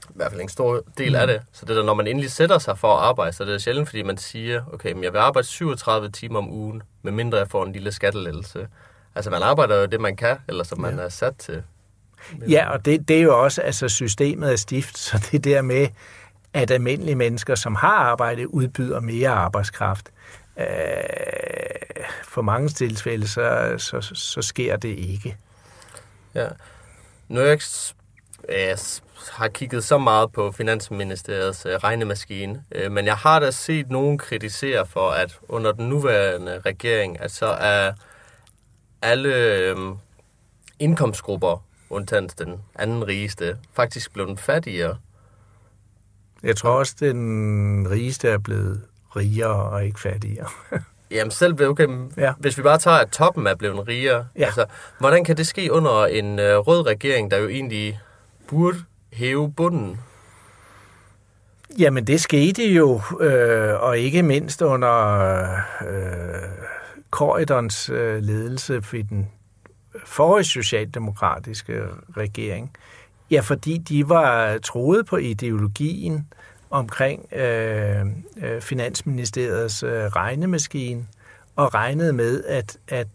[SPEAKER 2] i hvert fald en stor del mm. af det. Så det der, når man endelig sætter sig for at arbejde, så det er sjældent, fordi man siger, okay, men jeg vil arbejde 37 timer om ugen, medmindre jeg får en lille skattelettelse. Altså man arbejder jo det, man kan, eller som man ja. er sat til.
[SPEAKER 3] Ja, og det, det er jo også, altså systemet er stift, så det der med, at almindelige mennesker, som har arbejdet, udbyder mere arbejdskraft. Øh, for mange tilfælde, så, så, så sker det ikke.
[SPEAKER 2] Ja. Nu er jeg jeg har kigget så meget på Finansministeriets øh, regnemaskine, øh, men jeg har da set nogen kritisere for, at under den nuværende regering, at så er alle øh, indkomstgrupper, undtagen den anden rigeste, faktisk blevet fattigere.
[SPEAKER 3] Jeg tror også, den rigeste er blevet rigere og ikke fattigere. [laughs]
[SPEAKER 2] Jamen selv, okay, ja. hvis vi bare tager, at toppen er blevet rigere, ja. altså, hvordan kan det ske under en øh, rød regering, der jo egentlig burde hæve bunden?
[SPEAKER 3] Jamen det skete jo, øh, og ikke mindst under øh, Corridons øh, ledelse for den forrige socialdemokratiske regering. Ja, fordi de var troet på ideologien omkring øh, øh, Finansministeriets øh, regnemaskine, og regnede med, at, at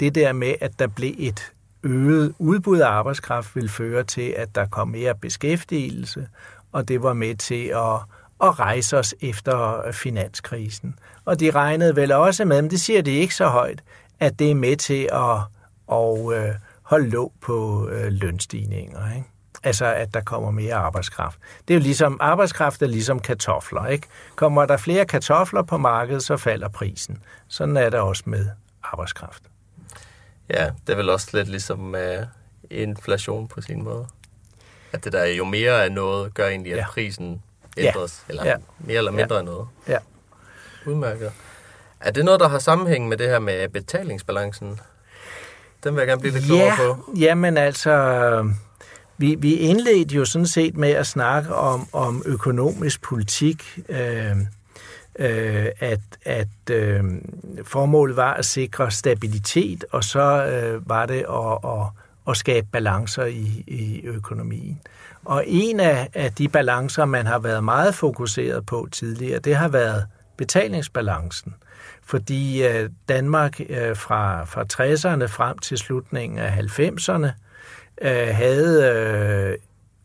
[SPEAKER 3] det der med, at der blev et øget udbud af arbejdskraft, vil føre til, at der kom mere beskæftigelse, og det var med til at, at rejse os efter øh, finanskrisen. Og de regnede vel også med, men det siger de ikke så højt, at det er med til at, at, at øh, holde låg på øh, lønstigninger. Ikke? Altså, at der kommer mere arbejdskraft. Det er jo ligesom, arbejdskraft er ligesom kartofler, ikke? Kommer der flere kartofler på markedet, så falder prisen. Sådan er det også med arbejdskraft.
[SPEAKER 2] Ja, det er vel også lidt ligesom uh, inflation på sin måde. At det der jo mere af noget, gør egentlig, at ja. prisen ændres. Ja. Eller ja. mere eller mindre ja. af noget.
[SPEAKER 3] Ja.
[SPEAKER 2] Udmærket. Er det noget, der har sammenhæng med det her med betalingsbalancen? Den vil jeg gerne blive lidt klogere ja, på.
[SPEAKER 3] Jamen altså, vi, vi indledte jo sådan set med at snakke om, om økonomisk politik, øh, øh, at, at øh, formålet var at sikre stabilitet, og så øh, var det at, at, at skabe balancer i, i økonomien. Og en af, af de balancer, man har været meget fokuseret på tidligere, det har været betalingsbalancen. Fordi øh, Danmark øh, fra, fra 60'erne frem til slutningen af 90'erne øh, havde øh,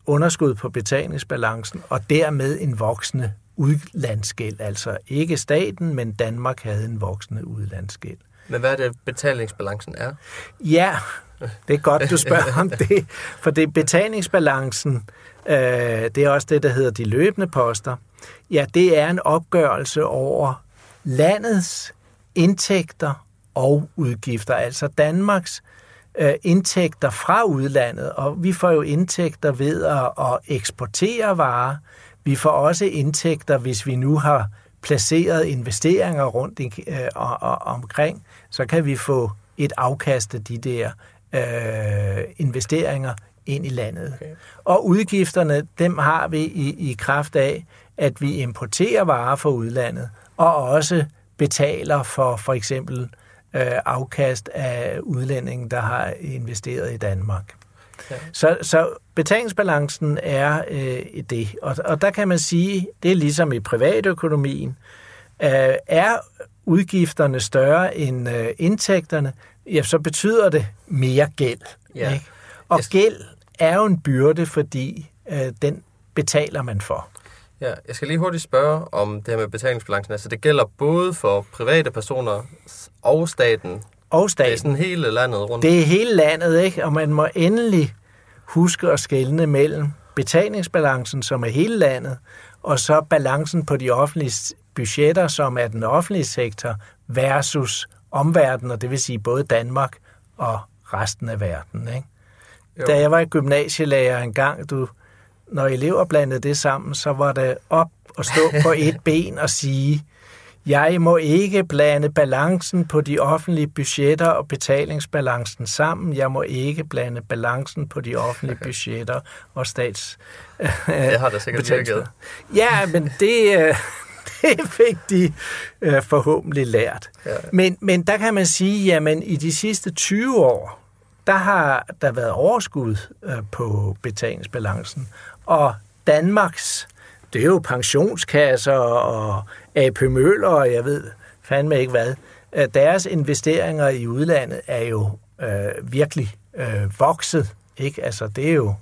[SPEAKER 3] underskud på betalingsbalancen, og dermed en voksende udlandsgæld. Altså ikke staten, men Danmark havde en voksende udlandsgæld.
[SPEAKER 2] Men hvad er det, betalingsbalancen er?
[SPEAKER 3] Ja, det er godt, du spørger om det. For det betalingsbalancen, øh, det er også det, der hedder de løbende poster. Ja, det er en opgørelse over landets indtægter og udgifter, altså Danmarks øh, indtægter fra udlandet, og vi får jo indtægter ved at, at eksportere varer. Vi får også indtægter, hvis vi nu har placeret investeringer rundt i, øh, og, og, omkring, så kan vi få et afkast af de der øh, investeringer ind i landet. Okay. Og udgifterne, dem har vi i, i kraft af, at vi importerer varer fra udlandet, og også betaler for for eksempel øh, afkast af udlændingen, der har investeret i Danmark. Ja. Så, så betalingsbalancen er øh, det. Og, og der kan man sige, det er ligesom i privatøkonomien, øh, er udgifterne større end øh, indtægterne, ja, så betyder det mere gæld. Ja. Ikke? Og gæld er jo en byrde, fordi øh, den betaler man for.
[SPEAKER 2] Ja, jeg skal lige hurtigt spørge om det her med betalingsbalancen. Altså det gælder både for private personer og staten.
[SPEAKER 3] Og staten.
[SPEAKER 2] Det er sådan hele landet rundt.
[SPEAKER 3] Det er hele landet, ikke? Og man må endelig huske at skelne mellem betalingsbalancen, som er hele landet, og så balancen på de offentlige budgetter, som er den offentlige sektor, versus omverdenen, og det vil sige både Danmark og resten af verden. Ikke? Da jeg var i gymnasielærer engang, du, når elever blandede det sammen, så var det op og stå på [laughs] et ben og sige, jeg må ikke blande balancen på de offentlige budgetter og betalingsbalancen sammen. Jeg må ikke blande balancen på de offentlige budgetter og stats...
[SPEAKER 2] Det har da sikkert virket.
[SPEAKER 3] Ja, men det, øh, [laughs] det fik de øh, forhåbentlig lært. Ja. Men, men der kan man sige, jamen i de sidste 20 år, der har der været overskud øh, på betalingsbalancen. Og Danmarks, det er jo pensionskasser og AP Møller, og jeg ved fandme ikke hvad, deres investeringer i udlandet er jo øh, virkelig øh, vokset. Ikke? Altså, det er jo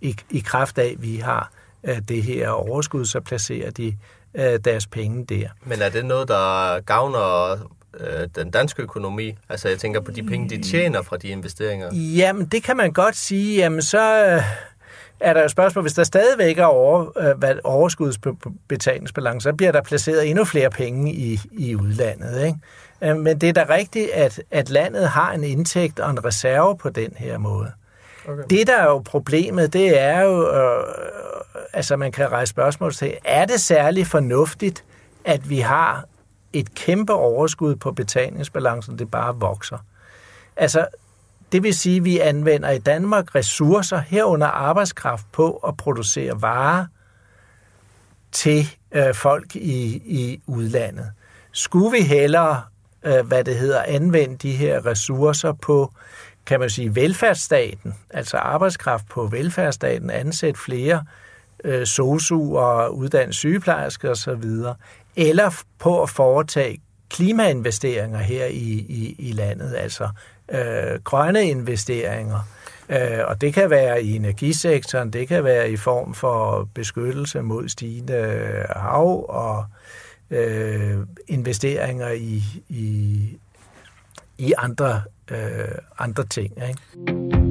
[SPEAKER 3] i, i kraft af, at vi har øh, det her overskud, så placerer de øh, deres penge der.
[SPEAKER 2] Men er det noget, der gavner øh, den danske økonomi? Altså, jeg tænker på de penge, de tjener fra de investeringer.
[SPEAKER 3] Jamen, det kan man godt sige. Jamen, så... Øh, er der et spørgsmål, hvis der stadigvæk er over, hvad overskudsbetalingsbalance, så bliver der placeret endnu flere penge i, i udlandet. Ikke? Men det er da rigtigt, at, at landet har en indtægt og en reserve på den her måde. Okay. Det, der er jo problemet, det er jo, øh, altså man kan rejse spørgsmål til, er det særlig fornuftigt, at vi har et kæmpe overskud på betalingsbalancen, det bare vokser? Altså, det vil sige, at vi anvender i Danmark ressourcer herunder arbejdskraft på at producere varer til øh, folk i, i udlandet. Skulle vi hellere, øh, hvad det hedder, anvende de her ressourcer på, kan man sige, velfærdsstaten, altså arbejdskraft på velfærdsstaten, ansætte flere øh, sosu og sygeplejersker osv., eller på at foretage klimainvesteringer her i, i, i landet, altså øh, grønne investeringer. Øh, og det kan være i energisektoren, det kan være i form for beskyttelse mod stigende hav og øh, investeringer i, i, i andre, øh, andre ting. Ikke?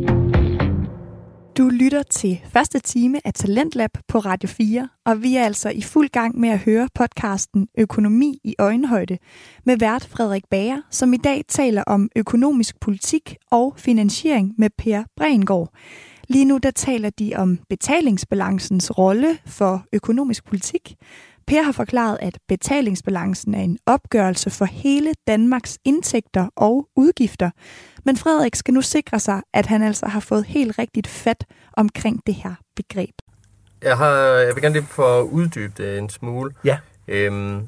[SPEAKER 1] Du lytter til første time af Talentlab på Radio 4, og vi er altså i fuld gang med at høre podcasten Økonomi i øjenhøjde med vært Frederik Bager, som i dag taler om økonomisk politik og finansiering med Per Brengård. Lige nu der taler de om betalingsbalancens rolle for økonomisk politik, Per har forklaret, at betalingsbalancen er en opgørelse for hele Danmarks indtægter og udgifter. Men Frederik skal nu sikre sig, at han altså har fået helt rigtigt fat omkring det her begreb.
[SPEAKER 2] Jeg, har, jeg vil gerne lige få uddybe det en smule.
[SPEAKER 3] Ja.
[SPEAKER 2] Øhm,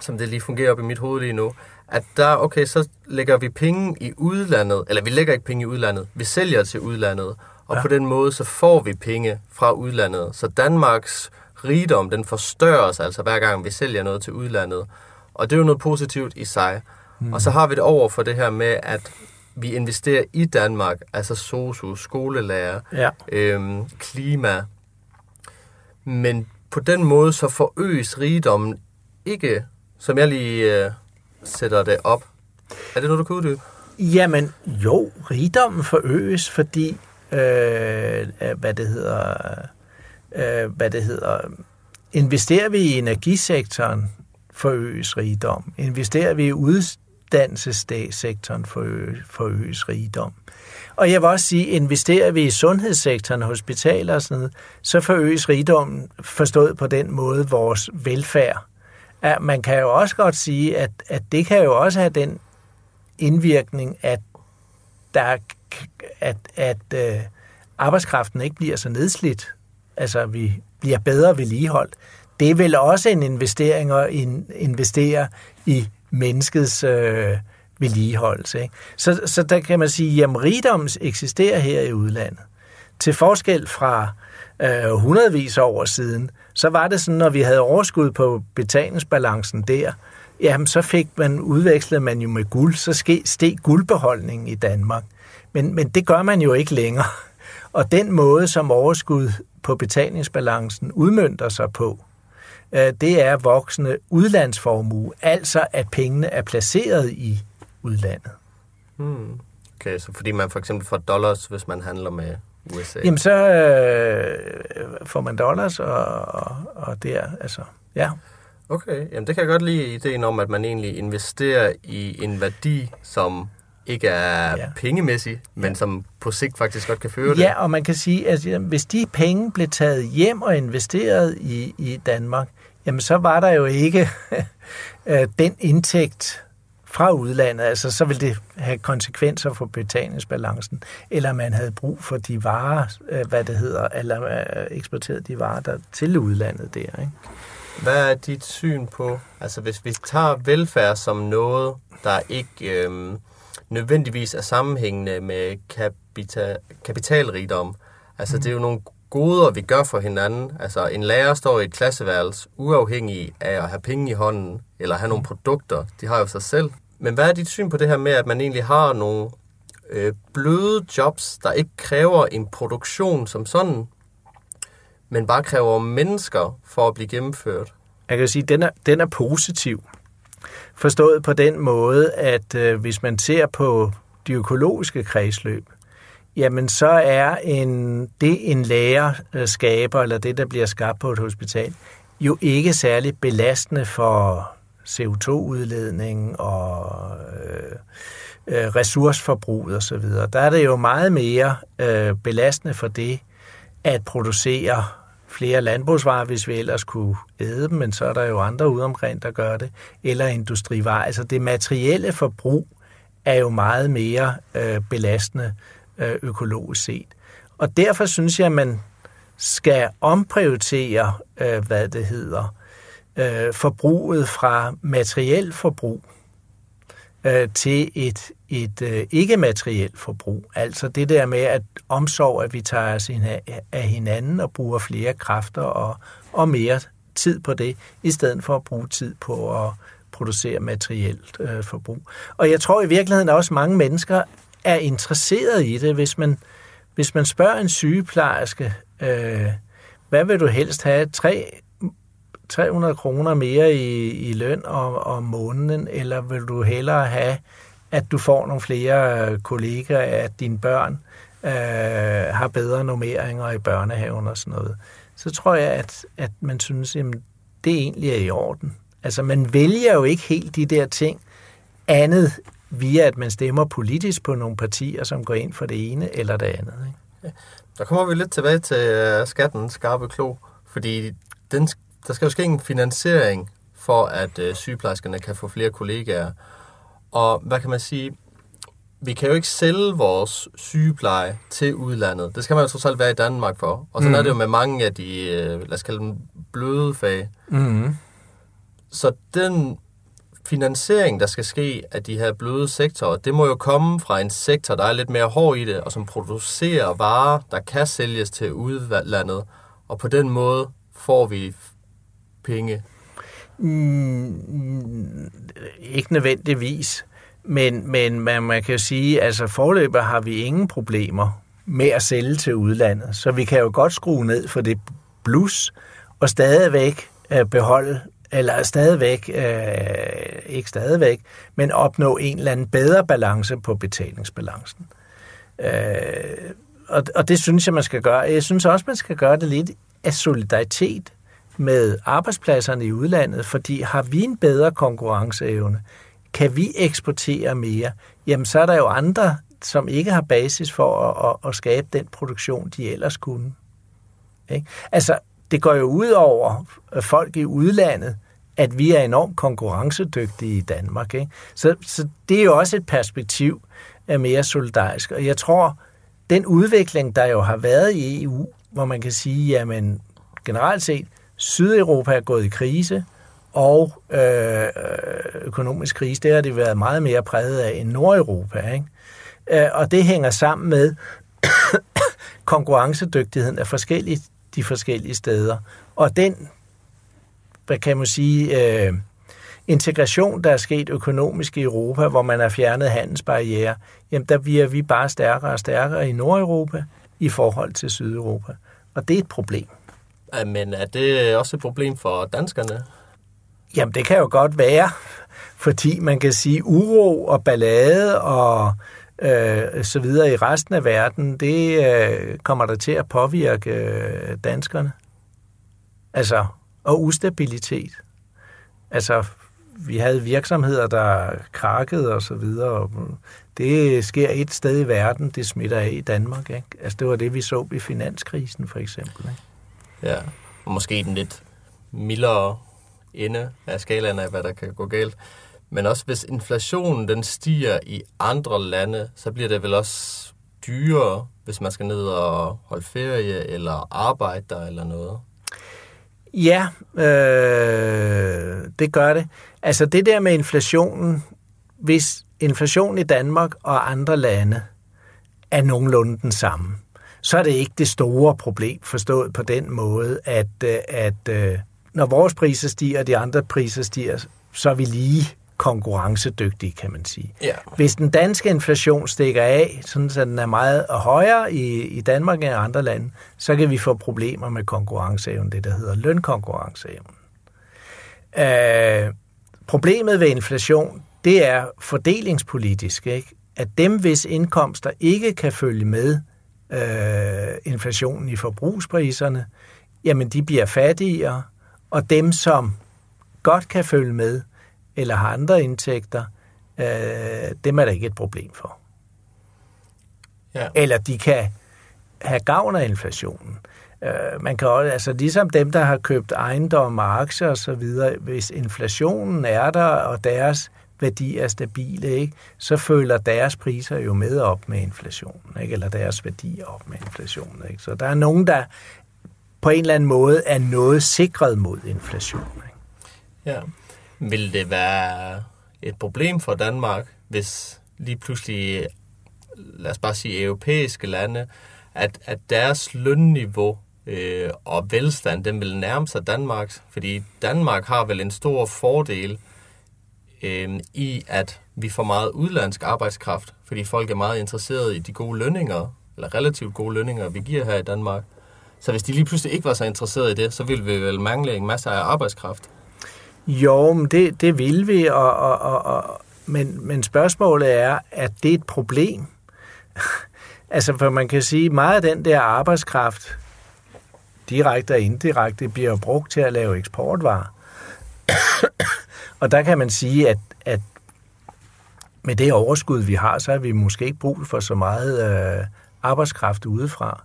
[SPEAKER 2] som det lige fungerer op i mit hoved lige nu. At der, okay, så lægger vi penge i udlandet, eller vi lægger ikke penge i udlandet, vi sælger til udlandet, og ja. på den måde så får vi penge fra udlandet. Så Danmarks rigdom, den forstørres altså hver gang vi sælger noget til udlandet. Og det er jo noget positivt i sig. Mm. Og så har vi det over for det her med, at vi investerer i Danmark, altså sosu, skolelærer,
[SPEAKER 3] ja.
[SPEAKER 2] øhm, klima. Men på den måde så forøges rigdommen ikke, som jeg lige øh, sætter det op. Er det noget, du kan uddybe?
[SPEAKER 3] Jamen jo, rigdommen forøges, fordi, øh, hvad det hedder øh, hvad det hedder, investerer vi i energisektoren, forøges rigdom. Investerer vi i uddannelsessektoren, forøges rigdom. Og jeg vil også sige, investerer vi i sundhedssektoren, hospitaler og sådan noget, så forøges rigdommen forstået på den måde vores velfærd. Ja, man kan jo også godt sige, at, at det kan jo også have den indvirkning, at, der, at, at øh, arbejdskraften ikke bliver så nedslidt, altså vi bliver bedre vedligeholdt, det er vel også en investering at investere i menneskets øh, vedligeholdelse. Ikke? Så, så der kan man sige, at rigdom eksisterer her i udlandet. Til forskel fra øh, hundredvis af år siden, så var det sådan, når vi havde overskud på betalingsbalancen der, jamen så fik man udvekslet man jo med guld, så steg guldbeholdningen i Danmark. Men, men det gør man jo ikke længere. Og den måde, som overskud på betalingsbalancen udmyndter sig på, det er voksende udlandsformue, altså at pengene er placeret i udlandet.
[SPEAKER 2] Hmm. Okay, så fordi man for eksempel får dollars, hvis man handler med USA?
[SPEAKER 3] Jamen så øh, får man dollars, og, og, og der, altså, ja.
[SPEAKER 2] Okay, jamen det kan jeg godt lide ideen om, at man egentlig investerer i en værdi, som ikke er ja. pengemæssig, men ja. som på sigt faktisk godt kan føre det.
[SPEAKER 3] Ja, og man kan sige, at hvis de penge blev taget hjem og investeret i, i Danmark, jamen så var der jo ikke [laughs] øh, den indtægt fra udlandet, altså så ville det have konsekvenser for betalingsbalancen, eller man havde brug for de varer, øh, hvad det hedder, eller øh, eksporteret de varer der til udlandet der. Ikke?
[SPEAKER 2] Hvad er dit syn på, altså hvis vi tager velfærd som noget, der ikke øhm, nødvendigvis er sammenhængende med kapital, kapitalrigdom. Altså, mm. det er jo nogle goder, vi gør for hinanden. Altså, en lærer står i et klasseværelse, uafhængig af at have penge i hånden, eller have nogle produkter. De har jo sig selv. Men hvad er dit syn på det her med, at man egentlig har nogle øh, bløde jobs, der ikke kræver en produktion som sådan, men bare kræver mennesker for at blive gennemført?
[SPEAKER 3] Jeg kan sige, at den er, den er positiv. Forstået på den måde, at øh, hvis man ser på de økologiske kredsløb, jamen så er en, det en lærer øh, skaber, eller det, der bliver skabt på et hospital, jo ikke særlig belastende for CO2-udledning og øh, øh, ressourceforbrug osv. Der er det jo meget mere øh, belastende for det at producere flere landbrugsvarer, hvis vi ellers kunne æde dem, men så er der jo andre ude omkring, der gør det, eller industrivarer. Altså det materielle forbrug er jo meget mere øh, belastende øh, Øh, økologisk set. Og derfor synes jeg, at man skal omprioritere, øh, hvad det hedder, øh, forbruget fra materiel forbrug øh, til et, et øh, ikke-materielt forbrug. Altså det der med at omsorg, at vi tager os af hinanden og bruger flere kræfter og, og mere tid på det, i stedet for at bruge tid på at producere materielt øh, forbrug. Og jeg tror i virkeligheden også mange mennesker er interesseret i det, hvis man, hvis man spørger en sygeplejerske, øh, hvad vil du helst have? 3, 300 kroner mere i, i løn om, om måneden, eller vil du hellere have, at du får nogle flere øh, kollegaer, at dine børn øh, har bedre normeringer i børnehaven og sådan noget, så tror jeg, at, at man synes, at det egentlig er i orden. Altså, man vælger jo ikke helt de der ting andet via, at man stemmer politisk på nogle partier, som går ind for det ene eller det andet. Ikke? Ja.
[SPEAKER 2] Der kommer vi lidt tilbage til uh, skatten skarpe klo, fordi den, der skal jo ske en finansiering for, at uh, sygeplejerskerne kan få flere kollegaer. Og hvad kan man sige? Vi kan jo ikke sælge vores sygepleje til udlandet. Det skal man jo trods alt være i Danmark for. Og sådan mm. er det jo med mange af de, uh, lad os kalde dem, bløde fag. Mm. Så den finansiering, der skal ske af de her bløde sektorer, det må jo komme fra en sektor, der er lidt mere hård i det, og som producerer varer, der kan sælges til udlandet. Og på den måde får vi penge.
[SPEAKER 3] Mm, ikke nødvendigvis. Men, men man, man kan jo sige, altså forløber har vi ingen problemer med at sælge til udlandet. Så vi kan jo godt skrue ned for det blus, og stadigvæk øh, beholde eller stadigvæk, øh, ikke stadigvæk, men opnå en eller anden bedre balance på betalingsbalancen. Øh, og, og det synes jeg, man skal gøre. Jeg synes også, man skal gøre det lidt af solidaritet med arbejdspladserne i udlandet, fordi har vi en bedre konkurrenceevne, kan vi eksportere mere, jamen så er der jo andre, som ikke har basis for at, at, at skabe den produktion, de ellers kunne. Ikke? Altså, det går jo ud over øh, folk i udlandet, at vi er enormt konkurrencedygtige i Danmark. Ikke? Så, så det er jo også et perspektiv af mere solidarisk. Og jeg tror, den udvikling, der jo har været i EU, hvor man kan sige, jamen generelt set, Sydeuropa er gået i krise, og øh, økonomisk krise, det har det været meget mere præget af end Nordeuropa. Ikke? Øh, og det hænger sammen med [coughs] konkurrencedygtigheden af forskellige, de forskellige steder. Og den, hvad kan man sige, øh, integration, der er sket økonomisk i Europa, hvor man har fjernet handelsbarriere, jamen der bliver vi bare stærkere og stærkere i Nordeuropa i forhold til Sydeuropa. Og det er et problem.
[SPEAKER 2] Men er det også et problem for danskerne?
[SPEAKER 3] Jamen det kan jo godt være, fordi man kan sige uro og ballade og øh, så videre i resten af verden, det øh, kommer der til at påvirke øh, danskerne. Altså, og ustabilitet. Altså, vi havde virksomheder, der krakkede og så videre. Og det sker et sted i verden, det smitter af i Danmark. Ikke? Altså, det var det, vi så i finanskrisen, for eksempel. Ikke?
[SPEAKER 2] Ja, og måske den lidt mildere ende af skalaen af, hvad der kan gå galt. Men også hvis inflationen den stiger i andre lande, så bliver det vel også dyrere, hvis man skal ned og holde ferie eller arbejde der eller noget.
[SPEAKER 3] Ja, øh, det gør det. Altså det der med inflationen, hvis inflationen i Danmark og andre lande er nogenlunde den samme, så er det ikke det store problem forstået på den måde, at, øh, at øh, når vores priser stiger og de andre priser stiger, så er vi lige konkurrencedygtige, kan man sige. Ja. Hvis den danske inflation stikker af, sådan så den er meget højere i, i Danmark end i andre lande, så kan vi få problemer med konkurrenceevnen, det der hedder lønkonkurrenceevnen. Øh, problemet ved inflation, det er fordelingspolitisk, ikke? at dem, hvis indkomster ikke kan følge med øh, inflationen i forbrugspriserne, jamen de bliver fattigere, og dem, som godt kan følge med, eller har andre indtægter, øh, dem er der ikke et problem for. Ja. Eller de kan have gavn af inflationen. Øh, man kan også, altså ligesom dem, der har købt ejendom aktier og så videre, hvis inflationen er der, og deres værdi er stabile, ikke, så føler deres priser jo med op med inflationen, ikke, eller deres værdi op med inflationen. Ikke. Så der er nogen, der på en eller anden måde er noget sikret mod inflation. Ikke.
[SPEAKER 2] Ja. Vil det være et problem for Danmark, hvis lige pludselig, lad os bare sige europæiske lande, at, at deres lønniveau øh, og velstand, den vil nærme sig Danmarks, fordi Danmark har vel en stor fordel øh, i, at vi får meget udlandsk arbejdskraft, fordi folk er meget interesserede i de gode lønninger, eller relativt gode lønninger, vi giver her i Danmark. Så hvis de lige pludselig ikke var så interesserede i det, så ville vi vel mangle en masse af arbejdskraft.
[SPEAKER 3] Jo, men det, det vil vi, og, og, og, og, men, men spørgsmålet er, at det er et problem. [laughs] altså, for man kan sige, meget af den der arbejdskraft, direkte og indirekte, bliver brugt til at lave eksportvarer. [coughs] og der kan man sige, at, at med det overskud, vi har, så har vi måske ikke brug for så meget øh, arbejdskraft udefra.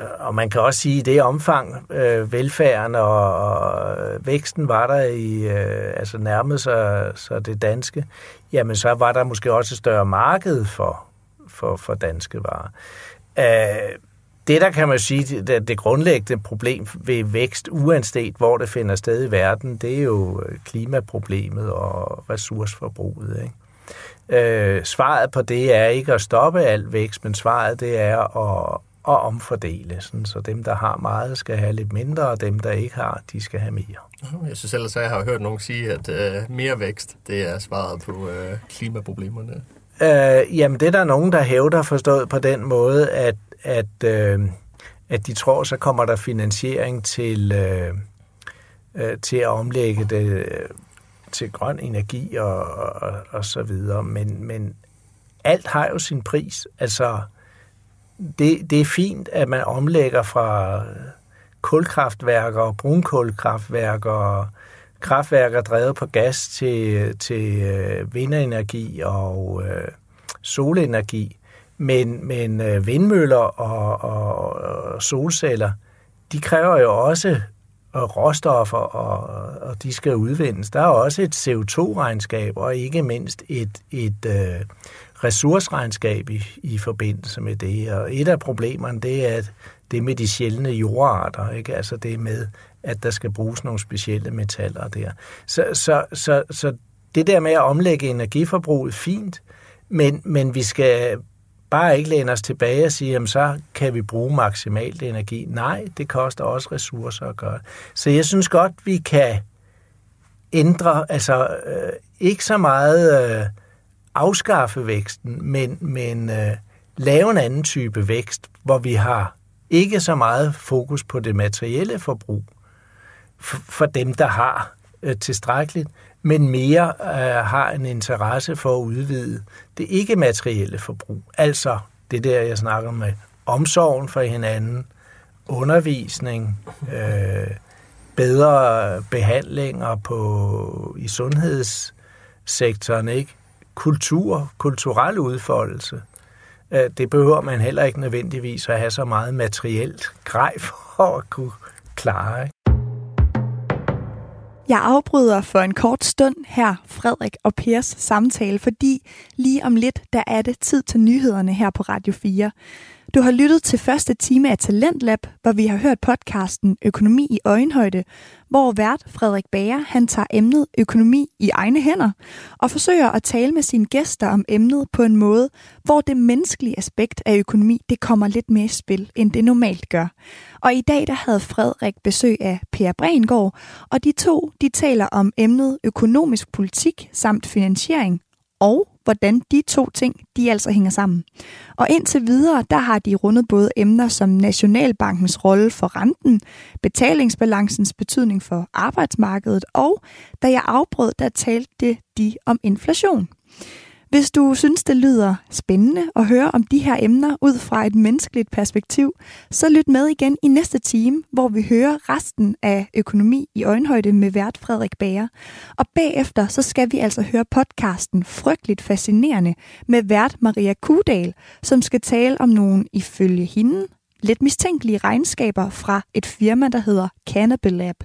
[SPEAKER 3] Øh, og man kan også sige, at i det omfang, øh, velfærden og, og væksten var der i, øh, altså nærmet sig så det danske, jamen så var der måske også et større marked for, for, for danske varer. Øh, det, der kan man sige, det, det grundlæggende problem ved vækst, uanset hvor det finder sted i verden, det er jo øh, klimaproblemet og ressourceforbruget. Ikke? Øh, svaret på det er ikke at stoppe al vækst, men svaret det er at, at omfordele, sådan, så dem, der har meget, skal have lidt mindre, og dem, der ikke har, de skal have mere.
[SPEAKER 2] Jeg synes ellers, at jeg har hørt nogen sige, at øh, mere vækst, det er svaret på øh, klimaproblemerne.
[SPEAKER 3] Øh, jamen, det er der nogen, der hævder forstået på den måde, at at, øh, at de tror, så kommer der finansiering til, øh, øh, til at omlægge det øh, til grøn energi og, og, og så videre. Men, men alt har jo sin pris. Altså, det, det er fint, at man omlægger fra kulkraftværker og brunkulkraftværker og kraftværker drevet på gas til, til øh, vindenergi og øh, solenergi. Men, men øh, vindmøller og, og, og solceller, de kræver jo også øh, råstoffer, og, og de skal udvindes. Der er også et CO2-regnskab, og ikke mindst et, et øh, ressourceregnskab i, i forbindelse med det. Og et af problemerne, det er at det med de sjældne jordarter, ikke? altså det med, at der skal bruges nogle specielle metaller der. Så, så, så, så det der med at omlægge energiforbruget, fint, men, men vi skal bare ikke læne os tilbage og sige, jamen så kan vi bruge maksimalt energi. Nej, det koster også ressourcer at gøre. Så jeg synes godt, vi kan ændre, altså øh, ikke så meget øh, afskaffe væksten, men, men øh, lave en anden type vækst, hvor vi har ikke så meget fokus på det materielle forbrug for, for dem, der har øh, tilstrækkeligt, men mere øh, har en interesse for at udvide det ikke-materielle forbrug. Altså det der, jeg snakker med omsorgen for hinanden, undervisning, øh, bedre behandlinger på, i sundhedssektoren, ikke? Kultur, kulturel udfoldelse. Øh, det behøver man heller ikke nødvendigvis at have så meget materielt grej for at kunne klare. Ikke?
[SPEAKER 1] Jeg afbryder for en kort stund her Frederik og Pers samtale, fordi lige om lidt, der er det tid til nyhederne her på Radio 4. Du har lyttet til første time af Talentlab, hvor vi har hørt podcasten Økonomi i øjenhøjde, hvor vært Frederik Bager han tager emnet økonomi i egne hænder og forsøger at tale med sine gæster om emnet på en måde, hvor det menneskelige aspekt af økonomi det kommer lidt mere i spil, end det normalt gør. Og i dag der havde Frederik besøg af Per Brengård, og de to de taler om emnet økonomisk politik samt finansiering og hvordan de to ting de altså hænger sammen. Og indtil videre, der har de rundet både emner som Nationalbankens rolle for renten, betalingsbalancens betydning for arbejdsmarkedet, og da jeg afbrød, der talte de om inflation. Hvis du synes, det lyder spændende at høre om de her emner ud fra et menneskeligt perspektiv, så lyt med igen i næste time, hvor vi hører resten af økonomi i øjenhøjde med vært Frederik Bager. Og bagefter så skal vi altså høre podcasten Frygteligt Fascinerende med vært Maria Kudal, som skal tale om nogle ifølge hende lidt mistænkelige regnskaber fra et firma, der hedder Cannabis Lab.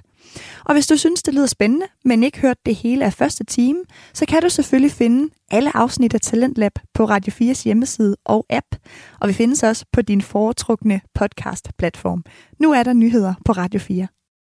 [SPEAKER 1] Og hvis du synes, det lyder spændende, men ikke hørt det hele af første time, så kan du selvfølgelig finde alle afsnit af Talentlab på Radio 4's hjemmeside og app, og vi findes også på din foretrukne podcast-platform. Nu er der nyheder på Radio 4.